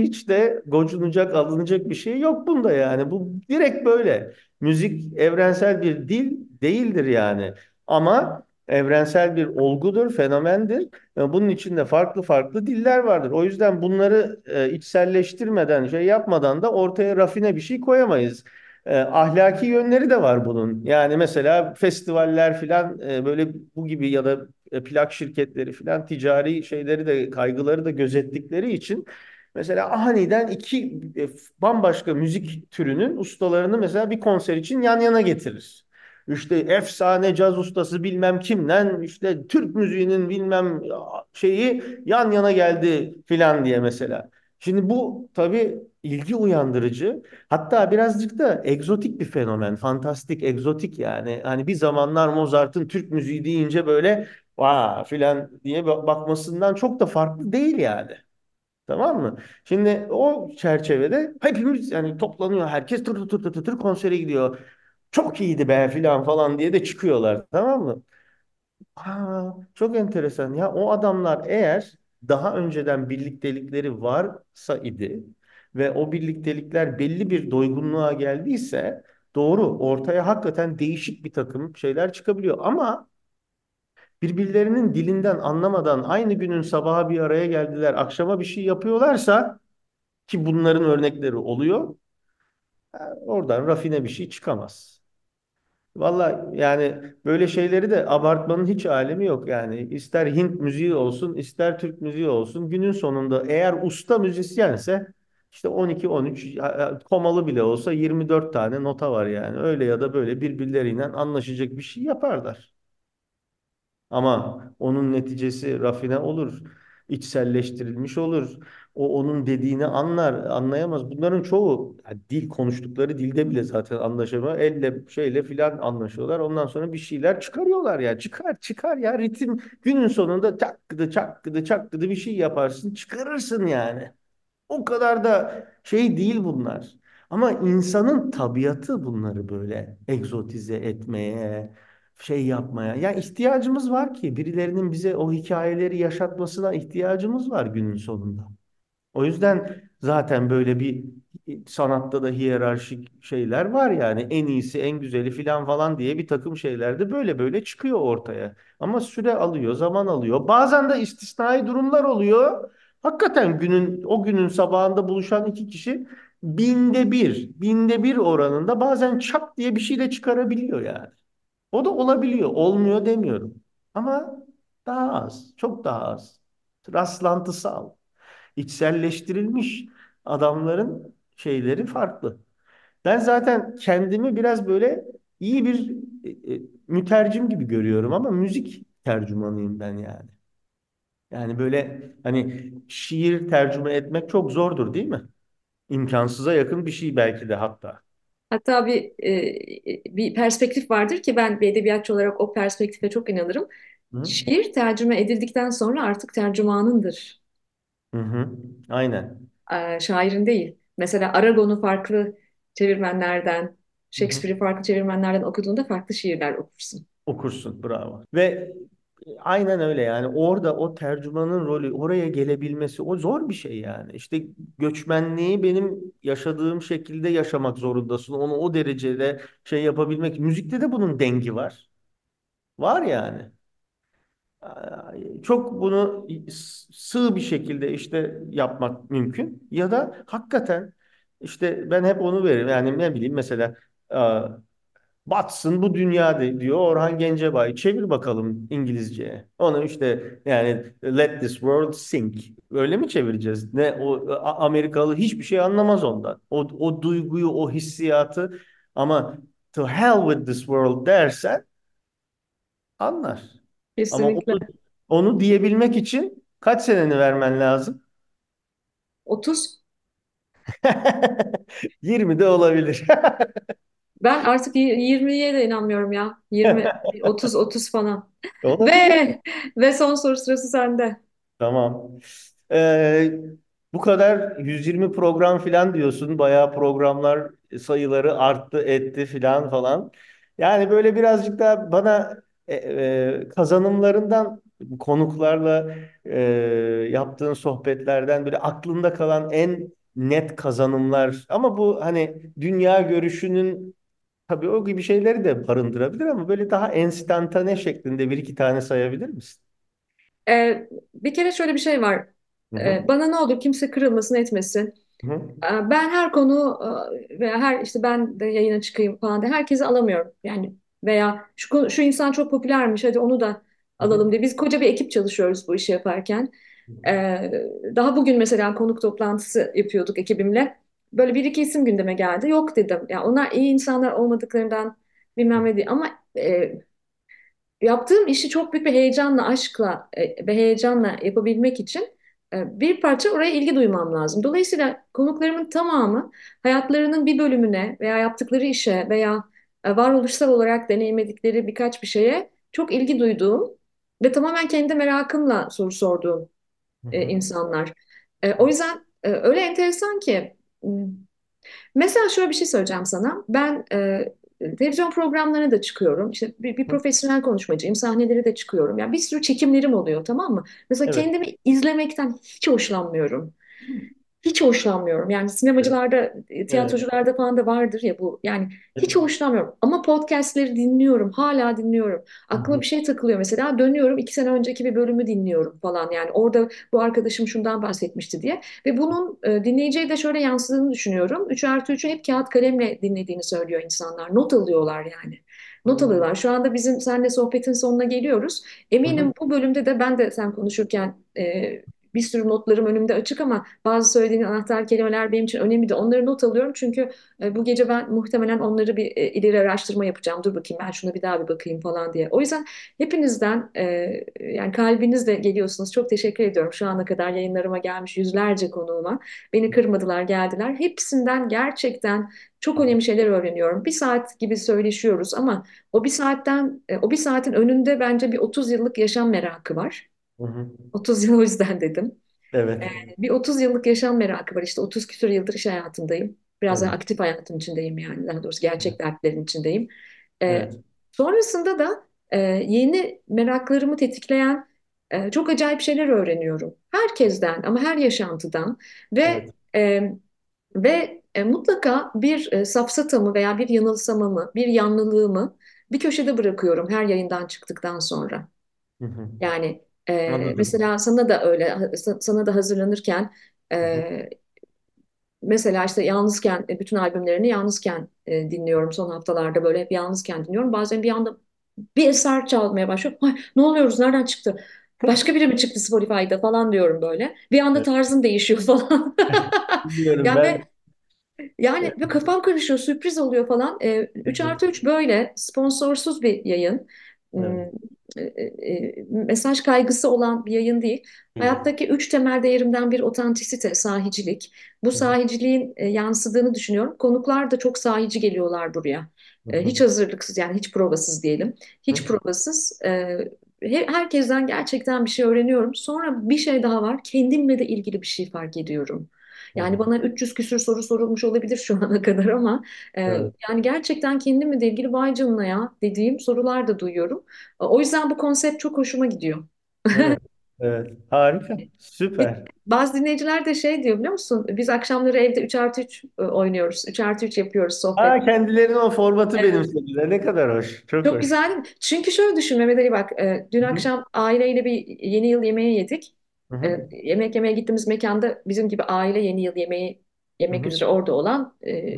Hiç de gocunacak, alınacak bir şey yok bunda yani. Bu direkt böyle. Müzik evrensel bir dil değildir yani. Ama evrensel bir olgudur, fenomendir. Bunun içinde farklı farklı diller vardır. O yüzden bunları e, içselleştirmeden, şey yapmadan da ortaya rafine bir şey koyamayız. E, ahlaki yönleri de var bunun. Yani mesela festivaller filan e, böyle bu gibi ya da e, plak şirketleri filan ticari şeyleri de kaygıları da gözettikleri için mesela aniden iki e, bambaşka müzik türünün ustalarını mesela bir konser için yan yana getirir. İşte efsane caz ustası bilmem kimden işte Türk müziğinin bilmem şeyi yan yana geldi filan diye mesela. Şimdi bu tabii ilgi uyandırıcı. Hatta birazcık da egzotik bir fenomen. Fantastik, egzotik yani. Hani bir zamanlar Mozart'ın Türk müziği deyince böyle vaa filan diye bakmasından çok da farklı değil yani. Tamam mı? Şimdi o çerçevede hepimiz yani toplanıyor herkes tır tır tır tır tır konsere gidiyor. Çok iyiydi be filan falan diye de çıkıyorlar. Tamam mı? Aa, çok enteresan ya o adamlar eğer daha önceden birliktelikleri varsa idi ve o birliktelikler belli bir doygunluğa geldiyse doğru ortaya hakikaten değişik bir takım şeyler çıkabiliyor ama birbirlerinin dilinden anlamadan aynı günün sabaha bir araya geldiler akşama bir şey yapıyorlarsa ki bunların örnekleri oluyor oradan rafine bir şey çıkamaz. Valla yani böyle şeyleri de abartmanın hiç alemi yok yani. İster Hint müziği olsun, ister Türk müziği olsun. Günün sonunda eğer usta müzisyense işte 12-13 komalı bile olsa 24 tane nota var yani. Öyle ya da böyle birbirleriyle anlaşacak bir şey yaparlar. Ama onun neticesi rafine olur, içselleştirilmiş olur. O onun dediğini anlar, anlayamaz. Bunların çoğu ya dil konuştukları dilde bile zaten anlaşamıyor. Elle şeyle filan anlaşıyorlar. Ondan sonra bir şeyler çıkarıyorlar ya. Çıkar çıkar ya ritim günün sonunda çakkıdı çakkıdı çakkıdı bir şey yaparsın çıkarırsın yani. O kadar da şey değil bunlar. Ama insanın tabiatı bunları böyle egzotize etmeye, şey yapmaya. Ya ihtiyacımız var ki birilerinin bize o hikayeleri yaşatmasına ihtiyacımız var günün sonunda. O yüzden zaten böyle bir sanatta da hiyerarşik şeyler var yani en iyisi en güzeli filan falan diye bir takım şeyler de böyle böyle çıkıyor ortaya. Ama süre alıyor, zaman alıyor. Bazen de istisnai durumlar oluyor. Hakikaten günün o günün sabahında buluşan iki kişi binde bir, binde bir oranında bazen çat diye bir şey de çıkarabiliyor yani. O da olabiliyor, olmuyor demiyorum. Ama daha az, çok daha az. Rastlantısal içselleştirilmiş adamların şeyleri farklı. Ben zaten kendimi biraz böyle iyi bir e, e, mütercim gibi görüyorum ama müzik tercümanıyım ben yani. Yani böyle hani şiir tercüme etmek çok zordur değil mi? İmkansıza yakın bir şey belki de hatta. Hatta bir e, bir perspektif vardır ki ben bir edebiyatçı olarak o perspektife çok inanırım. Hı? Şiir tercüme edildikten sonra artık tercümanındır, Hı hı. Aynen. e, şairin değil. Mesela Aragon'u farklı çevirmenlerden. Shakespeare'i farklı çevirmenlerden okuduğunda farklı şiirler okursun. Okursun, bravo. Ve aynen öyle yani orada o tercümanın rolü oraya gelebilmesi o zor bir şey yani. İşte göçmenliği benim yaşadığım şekilde yaşamak zorundasın. Onu o derecede şey yapabilmek. Müzikte de bunun dengi var. Var yani. Çok bunu sığ bir şekilde işte yapmak mümkün. Ya da hakikaten işte ben hep onu veririm. Yani ne bileyim mesela Batsın bu dünya diyor Orhan Gencebay. Çevir bakalım İngilizceye. Onu işte yani let this world sink. Öyle mi çevireceğiz? Ne o Amerikalı hiçbir şey anlamaz ondan. O, o duyguyu, o hissiyatı ama to hell with this world dersen anlar. Ama Kesinlikle. onu, onu diyebilmek için kaç seneni vermen lazım? 30. 20 de olabilir. Ben artık y- 20'ye de inanmıyorum ya. 20, 30, 30 falan. Ve ve son soru sırası sende. Tamam. Ee, bu kadar 120 program falan diyorsun. Bayağı programlar sayıları arttı etti falan falan. Yani böyle birazcık da bana e, e, kazanımlarından konuklarla e, yaptığın sohbetlerden böyle aklında kalan en net kazanımlar. Ama bu hani dünya görüşünün tabii o gibi şeyleri de barındırabilir ama böyle daha enstantane şeklinde bir iki tane sayabilir misin? Ee, bir kere şöyle bir şey var. Hı Ee, hı. bana ne olur kimse kırılmasın etmesin. Hı Ee, Ben her konu e, veya her işte ben de yayına çıkayım falan diye herkesi alamıyorum. Yani veya şu, konu- şu insan çok popülermiş hadi onu da hı. alalım diye. Biz koca bir ekip çalışıyoruz bu işi yaparken. Ee, daha bugün mesela konuk toplantısı yapıyorduk ekibimle. Böyle bir iki isim gündeme geldi. Yok dedim. Ya onlar iyi insanlar olmadıklarından bilmem ne değil. Ama e, yaptığım işi çok büyük bir heyecanla, aşkla e, ve heyecanla yapabilmek için e, bir parça oraya ilgi duymam lazım. Dolayısıyla konuklarımın tamamı hayatlarının bir bölümüne veya yaptıkları işe veya e, varoluşsal olarak deneyimledikleri birkaç bir şeye çok ilgi duyduğum ve tamamen kendi merakımla soru sorduğum e, insanlar. E, o yüzden e, öyle enteresan ki mesela şöyle bir şey söyleyeceğim sana. Ben e, televizyon programlarına da çıkıyorum. İşte bir, bir profesyonel konuşmacıyım. Sahnelere de çıkıyorum. Yani bir sürü çekimlerim oluyor tamam mı? Mesela Evet. kendimi izlemekten hiç hoşlanmıyorum. Hiç hoşlanmıyorum. Yani sinemacılarda, e, Evet. tiyatrocularda falan da vardır ya bu. Yani hiç Evet. hoşlanmıyorum. Ama podcastleri dinliyorum. Hala dinliyorum. Aklıma bir şey takılıyor mesela. Dönüyorum iki sene önceki bir bölümü dinliyorum falan. Yani orada bu arkadaşım şundan bahsetmişti diye. Ve bunun e, dinleyiciye de şöyle yansıdığını düşünüyorum. 3 artı 3'ü hep kağıt kalemle dinlediğini söylüyor insanlar. Not alıyorlar yani. Not alıyorlar. Şu anda bizim seninle sohbetin sonuna geliyoruz. Eminim bu bölümde de ben de sen konuşurken e, bir sürü notlarım önümde açık ama bazı söylediğin anahtar kelimeler benim için önemli de onları not alıyorum. Çünkü e, bu gece ben muhtemelen onları bir e, ileri araştırma yapacağım. Dur bakayım ben şuna bir daha bir bakayım falan diye. O yüzden hepinizden e, yani kalbinizle geliyorsunuz. Çok teşekkür ediyorum şu ana kadar yayınlarıma gelmiş yüzlerce konuğuma. Beni kırmadılar geldiler. Hepsinden gerçekten çok önemli şeyler öğreniyorum. Bir saat gibi söyleşiyoruz ama o bir saatten, o bir saatin önünde bence bir 30 yıllık yaşam merakı var. Hı hı. 30 yıl o yüzden dedim. Evet. Bir 30 yıllık yaşam merakı var. İşte 30 küsur yıldır iş hayatındayım. Biraz daha Evet. aktif hayatın içindeyim yani. Daha doğrusu gerçek dertlerin içindeyim. Ee, Evet. sonrasında da e, yeni meraklarımı tetikleyen e, çok acayip şeyler öğreniyorum. Herkesten ama her yaşantıdan ve Evet. e, ve e, mutlaka bir e, safsatamı veya bir yanılsamamı, bir yanlılığımı bir köşede bırakıyorum her yayından çıktıktan sonra. Hı hı. Yani e, Anladım. mesela sana da öyle, sa- sana da hazırlanırken e, mesela işte yalnızken e, bütün albümlerini yalnızken e, dinliyorum son haftalarda böyle hep yalnızken dinliyorum. Bazen bir anda bir eser çalmaya başlıyor. Ay, ne oluyoruz? Nereden çıktı? Başka biri mi çıktı Spotify'da falan diyorum böyle. Bir anda Evet. tarzın değişiyor falan. Biliyorum Yani ve ben. yani ve kafam karışıyor, sürpriz oluyor falan. E, Hı 3 hı. artı 3 böyle sponsorsuz bir yayın. Evet. e, e, mesaj kaygısı olan bir yayın değil. Değil. Hayattaki üç temel değerimden bir otantisite, sahicilik. Bu Hı hı. sahiciliğin e, yansıdığını düşünüyorum. Konuklar da çok sahici geliyorlar buraya. Hı E, hiç hı. hazırlıksız yani hiç provasız diyelim. Hı Hiç provasız. E, he- herkesten gerçekten bir şey öğreniyorum. Sonra bir şey daha var. Kendimle de ilgili bir şey fark ediyorum. Yani bana 300 küsür soru sorulmuş olabilir şu ana kadar ama e, Evet. yani gerçekten kendimle de ilgili vay canına ya dediğim sorular da duyuyorum. O yüzden bu konsept çok hoşuma gidiyor. Evet. Evet. Harika. Bir- Süper. Bazı dinleyiciler de şey diyor biliyor musun? Biz akşamları evde 3 artı 3 oynuyoruz. 3 artı 3 yapıyoruz sohbet. Ha kendilerinin o formatı Evet. benimsediler. Ne kadar hoş. Çok Çok hoş. güzel değil mi? Çünkü şöyle düşün Mehmet Ali bak. e, dün hı. akşam aileyle bir yeni yıl yemeği yedik. Hı hı. E, yemek yemeye gittiğimiz mekanda bizim gibi aile yeni yıl yemeği yemek hı. üzere orada olan e,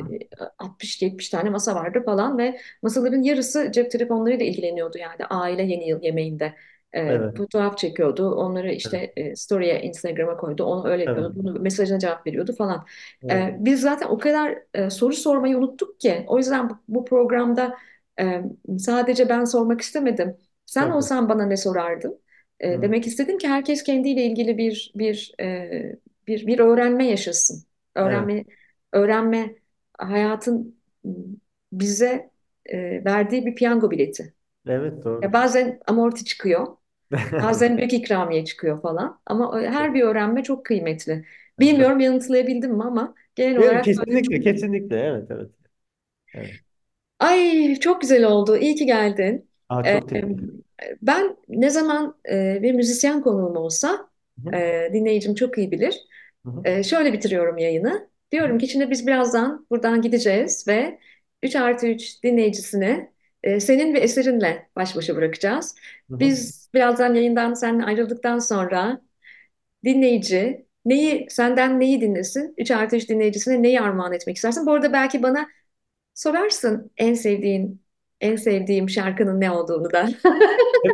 60-70 tane masa vardı falan ve masaların yarısı cep telefonlarıyla ilgileniyordu yani aile yeni yıl yemeğinde. E, Evet. fotoğraf çekiyordu. Onları Evet. işte e, story'e, Instagram'a koydu. Onu öyle Evet. yapıyordu. Bunu mesajına cevap veriyordu falan. Evet. E, biz zaten o kadar e, soru sormayı unuttuk ki. O yüzden bu, bu programda e, sadece ben sormak istemedim. Sen hoş. olsan bana ne sorardın? E, Hı. demek istedim ki herkes kendiyle ilgili bir bir e, bir bir öğrenme yaşasın. Evet. Öğrenme öğrenme hayatın bize e, verdiği bir piyango bileti. Evet Ya doğru. bazen amorti çıkıyor, bazen büyük ikramiye çıkıyor falan. Ama her bir öğrenme çok kıymetli. Çok. Bilmiyorum yanıtlayabildim mi ama genel Evet, olarak kesinlikle, kesinlikle. Evet, evet. Evet. Ay çok güzel oldu. İyi ki geldin. Aa, Ee, çok teşekkür ederim. Ben ne zaman e, bir müzisyen konuğum olsa Hı hı. e, dinleyicim çok iyi bilir. Hı. E, şöyle bitiriyorum yayını. Diyorum ki şimdi biz birazdan buradan gideceğiz ve 3 artı 3 dinleyicisini e, senin ve eserinle baş başa bırakacağız. Biz birazdan yayından seninle ayrıldıktan sonra dinleyici neyi senden neyi dinlesin? 3 artı 3 dinleyicisine neyi armağan etmek istersin? Bu arada belki bana Sorarsın en sevdiğin, en sevdiğim şarkının ne olduğunu da.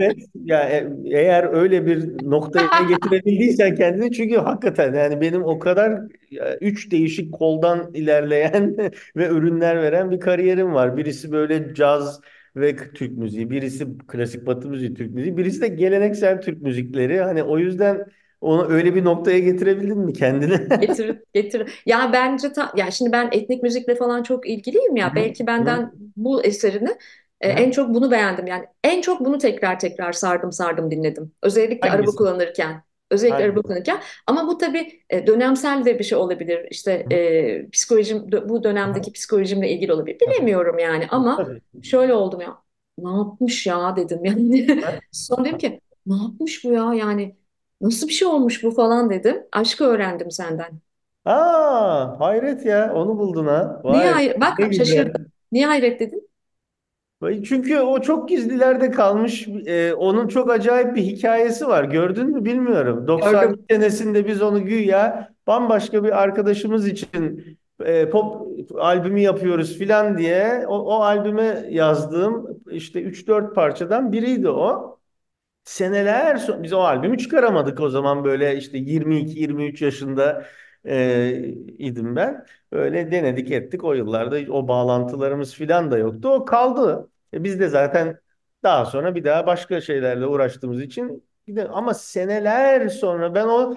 Evet ya e- eğer öyle bir noktaya getirebildiysen kendini çünkü hakikaten yani benim o kadar e, üç değişik koldan ilerleyen ve ürünler veren bir kariyerim var. Birisi böyle caz ve Türk müziği, birisi klasik Batı müziği, Türk müziği, birisi de geleneksel Türk müzikleri. Hani o yüzden onu öyle bir noktaya getirebildin mi kendini? Getir, getir. Ya bence ta, ya şimdi ben etnik müzikle falan çok ilgiliyim ya. hı. Belki benden bu eserini e, en çok bunu beğendim. Yani en çok bunu tekrar tekrar sardım sardım dinledim. Özellikle araba Hangisi? kullanırken. Özellikle araba Hangisi? kullanırken. Ama bu tabii e, dönemsel de bir şey olabilir. İşte e, psikolojim bu dönemdeki Hı psikolojimle ilgili olabilir. Bilemiyorum yani ama Tabii. şöyle oldum ya. Ne yapmış ya dedim yani. Sonra dedim ki ne yapmış bu ya yani nasıl bir şey olmuş bu falan dedim. Aşkı öğrendim senden. Aa, hayret ya. Onu buldun ha. Niye Vay, hayır? ne Bak şaşırdım. güzel. Niye hayret dedin? Çünkü o çok gizlilerde kalmış. Ee, onun çok acayip bir hikayesi var. Gördün mü bilmiyorum. 90 Gördüm. senesinde biz onu güya bambaşka bir arkadaşımız için e, pop albümü yapıyoruz filan diye o, o albüme yazdığım işte üç dört parçadan biriydi o. seneler sonra biz o albümü çıkaramadık o zaman böyle işte 22-23 yaşında e, idim ben. Öyle denedik ettik o yıllarda o bağlantılarımız filan da yoktu. O kaldı. E, biz de zaten daha sonra bir daha başka şeylerle uğraştığımız için ama seneler sonra ben o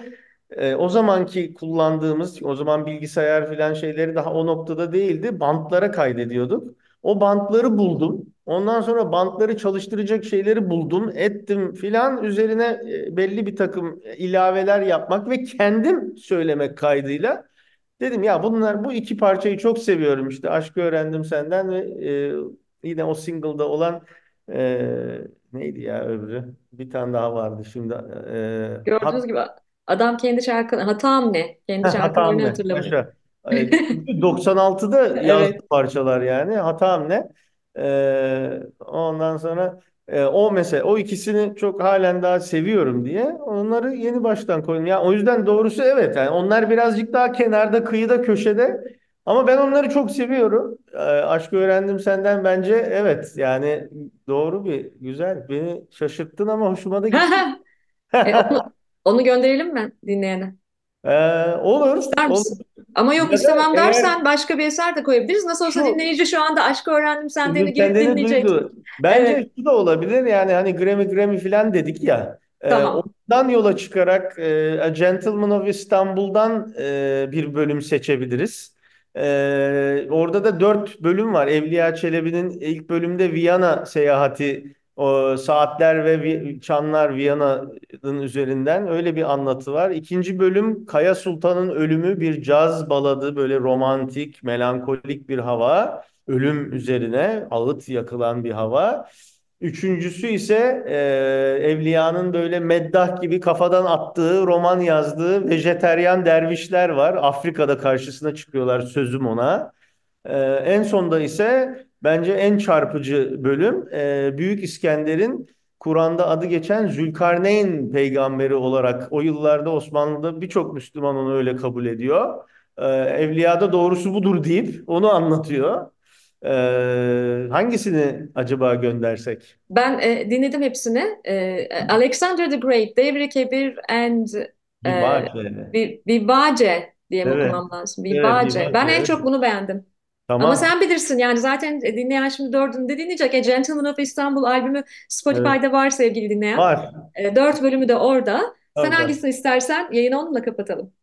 e, o zamanki kullandığımız o zaman bilgisayar filan şeyleri daha o noktada değildi. Bantlara kaydediyorduk. O bantları buldum. Ondan sonra bantları çalıştıracak şeyleri buldum, ettim filan. Üzerine e, belli bir takım ilaveler yapmak ve kendim söylemek kaydıyla dedim ya bunlar bu iki parçayı çok seviyorum işte. Aşkı öğrendim senden ve e, yine o single'da olan e, neydi ya öbürü? Bir tane daha vardı şimdi. E, Gördüğünüz hat, gibi adam kendi şarkı hatam ne? Kendi şarkılarını hatırlamıyor. Yaşa. E, çünkü 96'da yazdığı Evet. parçalar yani. Hatam ne? E, ondan sonra e, o mesela o ikisini çok halen daha seviyorum diye onları yeni baştan koydum. Ya o yüzden doğrusu evet. Yani onlar birazcık daha kenarda, kıyıda, köşede. Ama ben onları çok seviyorum. E, aşkı öğrendim senden bence evet. Yani doğru bir güzel. Beni şaşırttın ama hoşuma da gitti. E, onu, onu gönderelim mi dinleyene? E, olur, İster olur. misin? Ama yok istemem eğer dersen başka bir eser de koyabiliriz. Nasıl olsa şu dinleyici şu anda aşkı öğrendim girip kendini dinleyecek. duydu. Bence Evet, şu da olabilir yani hani Grammy Grammy falan dedik ya. E, tamam. ondan yola çıkarak e, A Gentleman of Istanbul'dan e, bir bölüm seçebiliriz. E, orada da dört bölüm var. Evliya Çelebi'nin ilk bölümde Viyana seyahati, o saatler ve çanlar Viyana'nın üzerinden öyle bir anlatı var. İkinci bölüm Kaya Sultan'ın ölümü bir caz baladı böyle romantik, melankolik bir hava ölüm üzerine ağıt yakılan bir hava. Üçüncüsü ise e, Evliya'nın böyle meddah gibi kafadan attığı, roman yazdığı vejeteryan dervişler var. Afrika'da karşısına çıkıyorlar sözüm ona. E, en sonda ise bence en çarpıcı bölüm e, Büyük İskender'in Kur'an'da adı geçen Zülkarneyn peygamberi olarak o yıllarda Osmanlı'da birçok Müslüman onu öyle kabul ediyor. E, Evliya'da doğrusu budur deyip onu anlatıyor. Ee, hangisini acaba göndersek? Ben e, dinledim hepsini. E, Alexander the Great, Devri Kebir and e, diye Evet, okumam lazım? evet, Vivace. Vivace. Ben en Evet. çok bunu beğendim. Ama Tamam. sen bilirsin yani zaten dinleyen şimdi dördünü de dinleyecek. A Gentleman of Istanbul albümü Evet. Spotify'da var sevgili dinleyen. Var. E, dört bölümü de orada. Sen Orada. hangisini istersen yayını onunla kapatalım.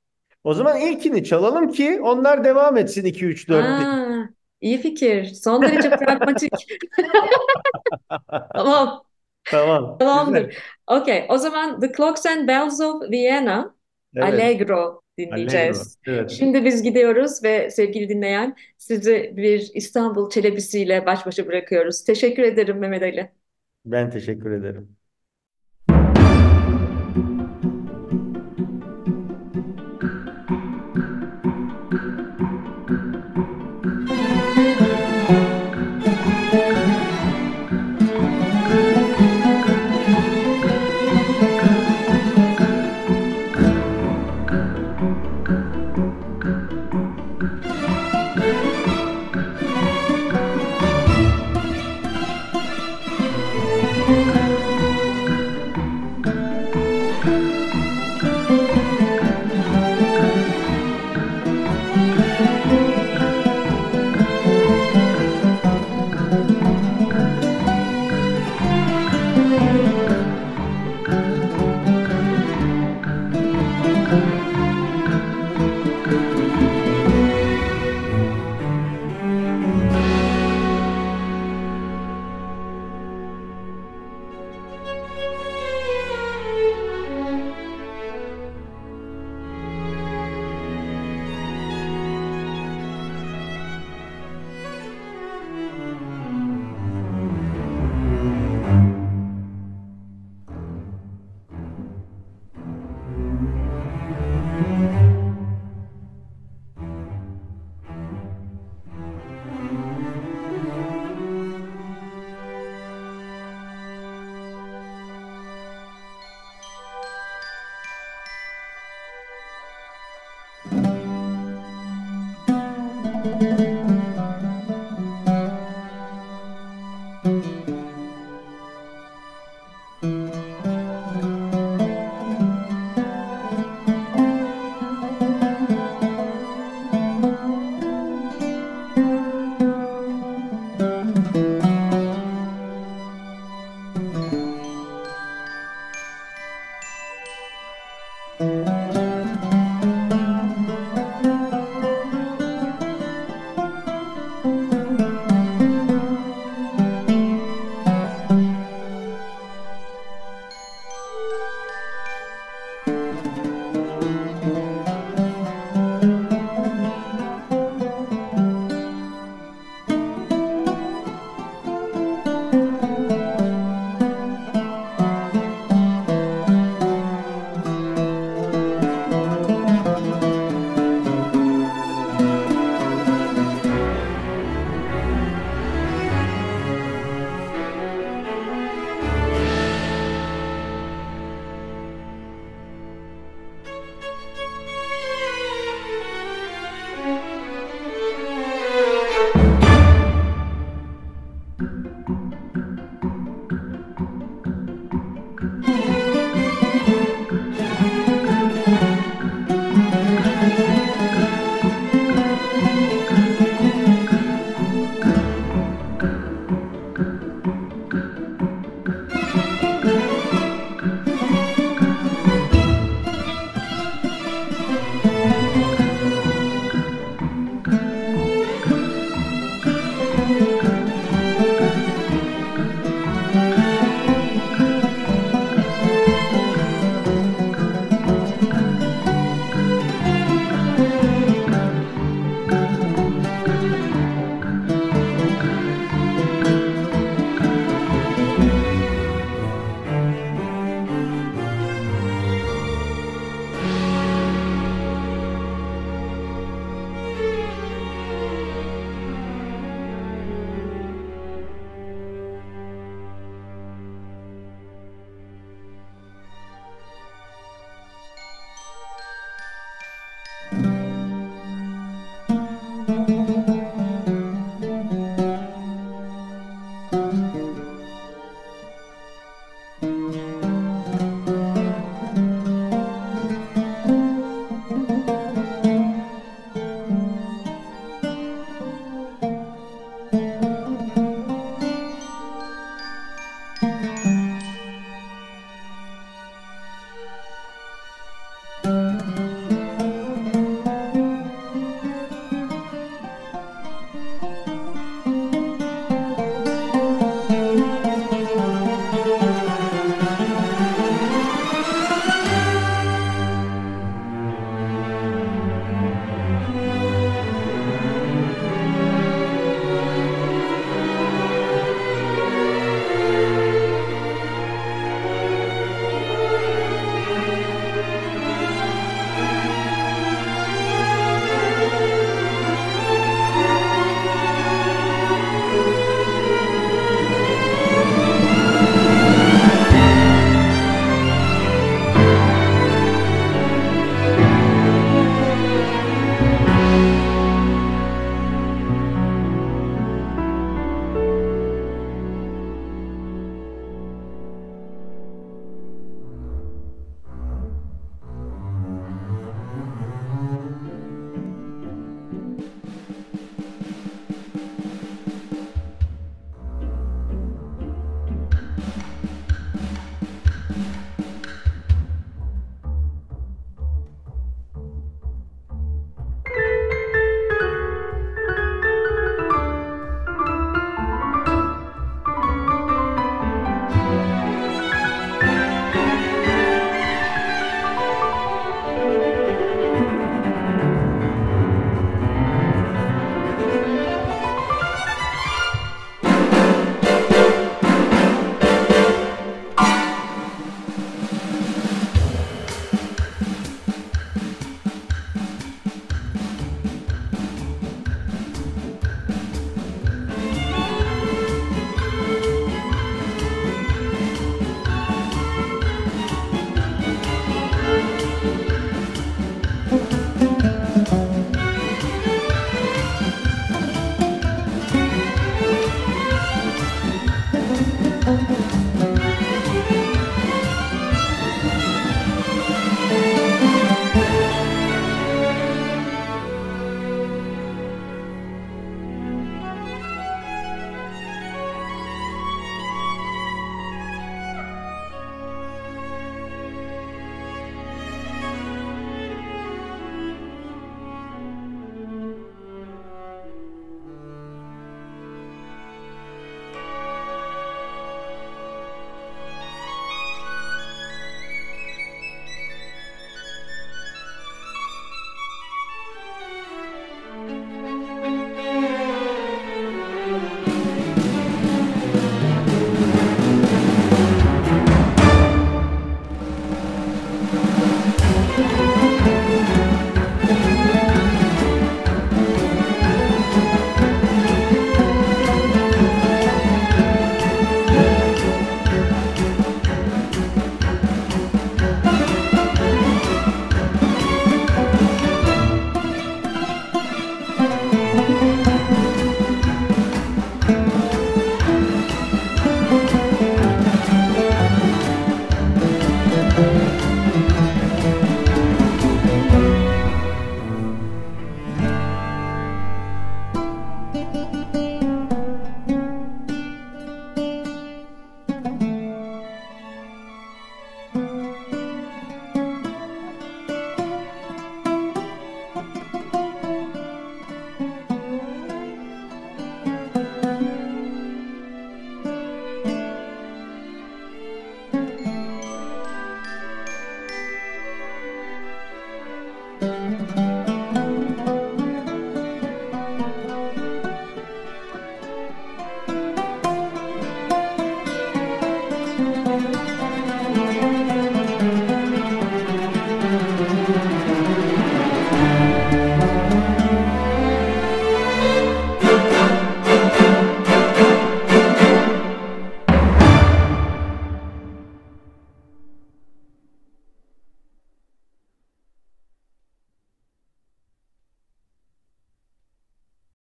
O zaman ilkini çalalım ki onlar devam etsin 2 3 4 diye. Aa, iyi fikir. Son derece pragmatik. Tamam. Tamam. Tamamdır. Güzel. Okay, o zaman The Clocks and Bells of Vienna, Evet. Allegro Allegro. dinleyeceğiz. Evet. Şimdi biz gidiyoruz ve sevgili dinleyen sizi bir İstanbul Çelebisi'yle baş başa bırakıyoruz. Teşekkür ederim Mehmet Ali. Ben teşekkür ederim.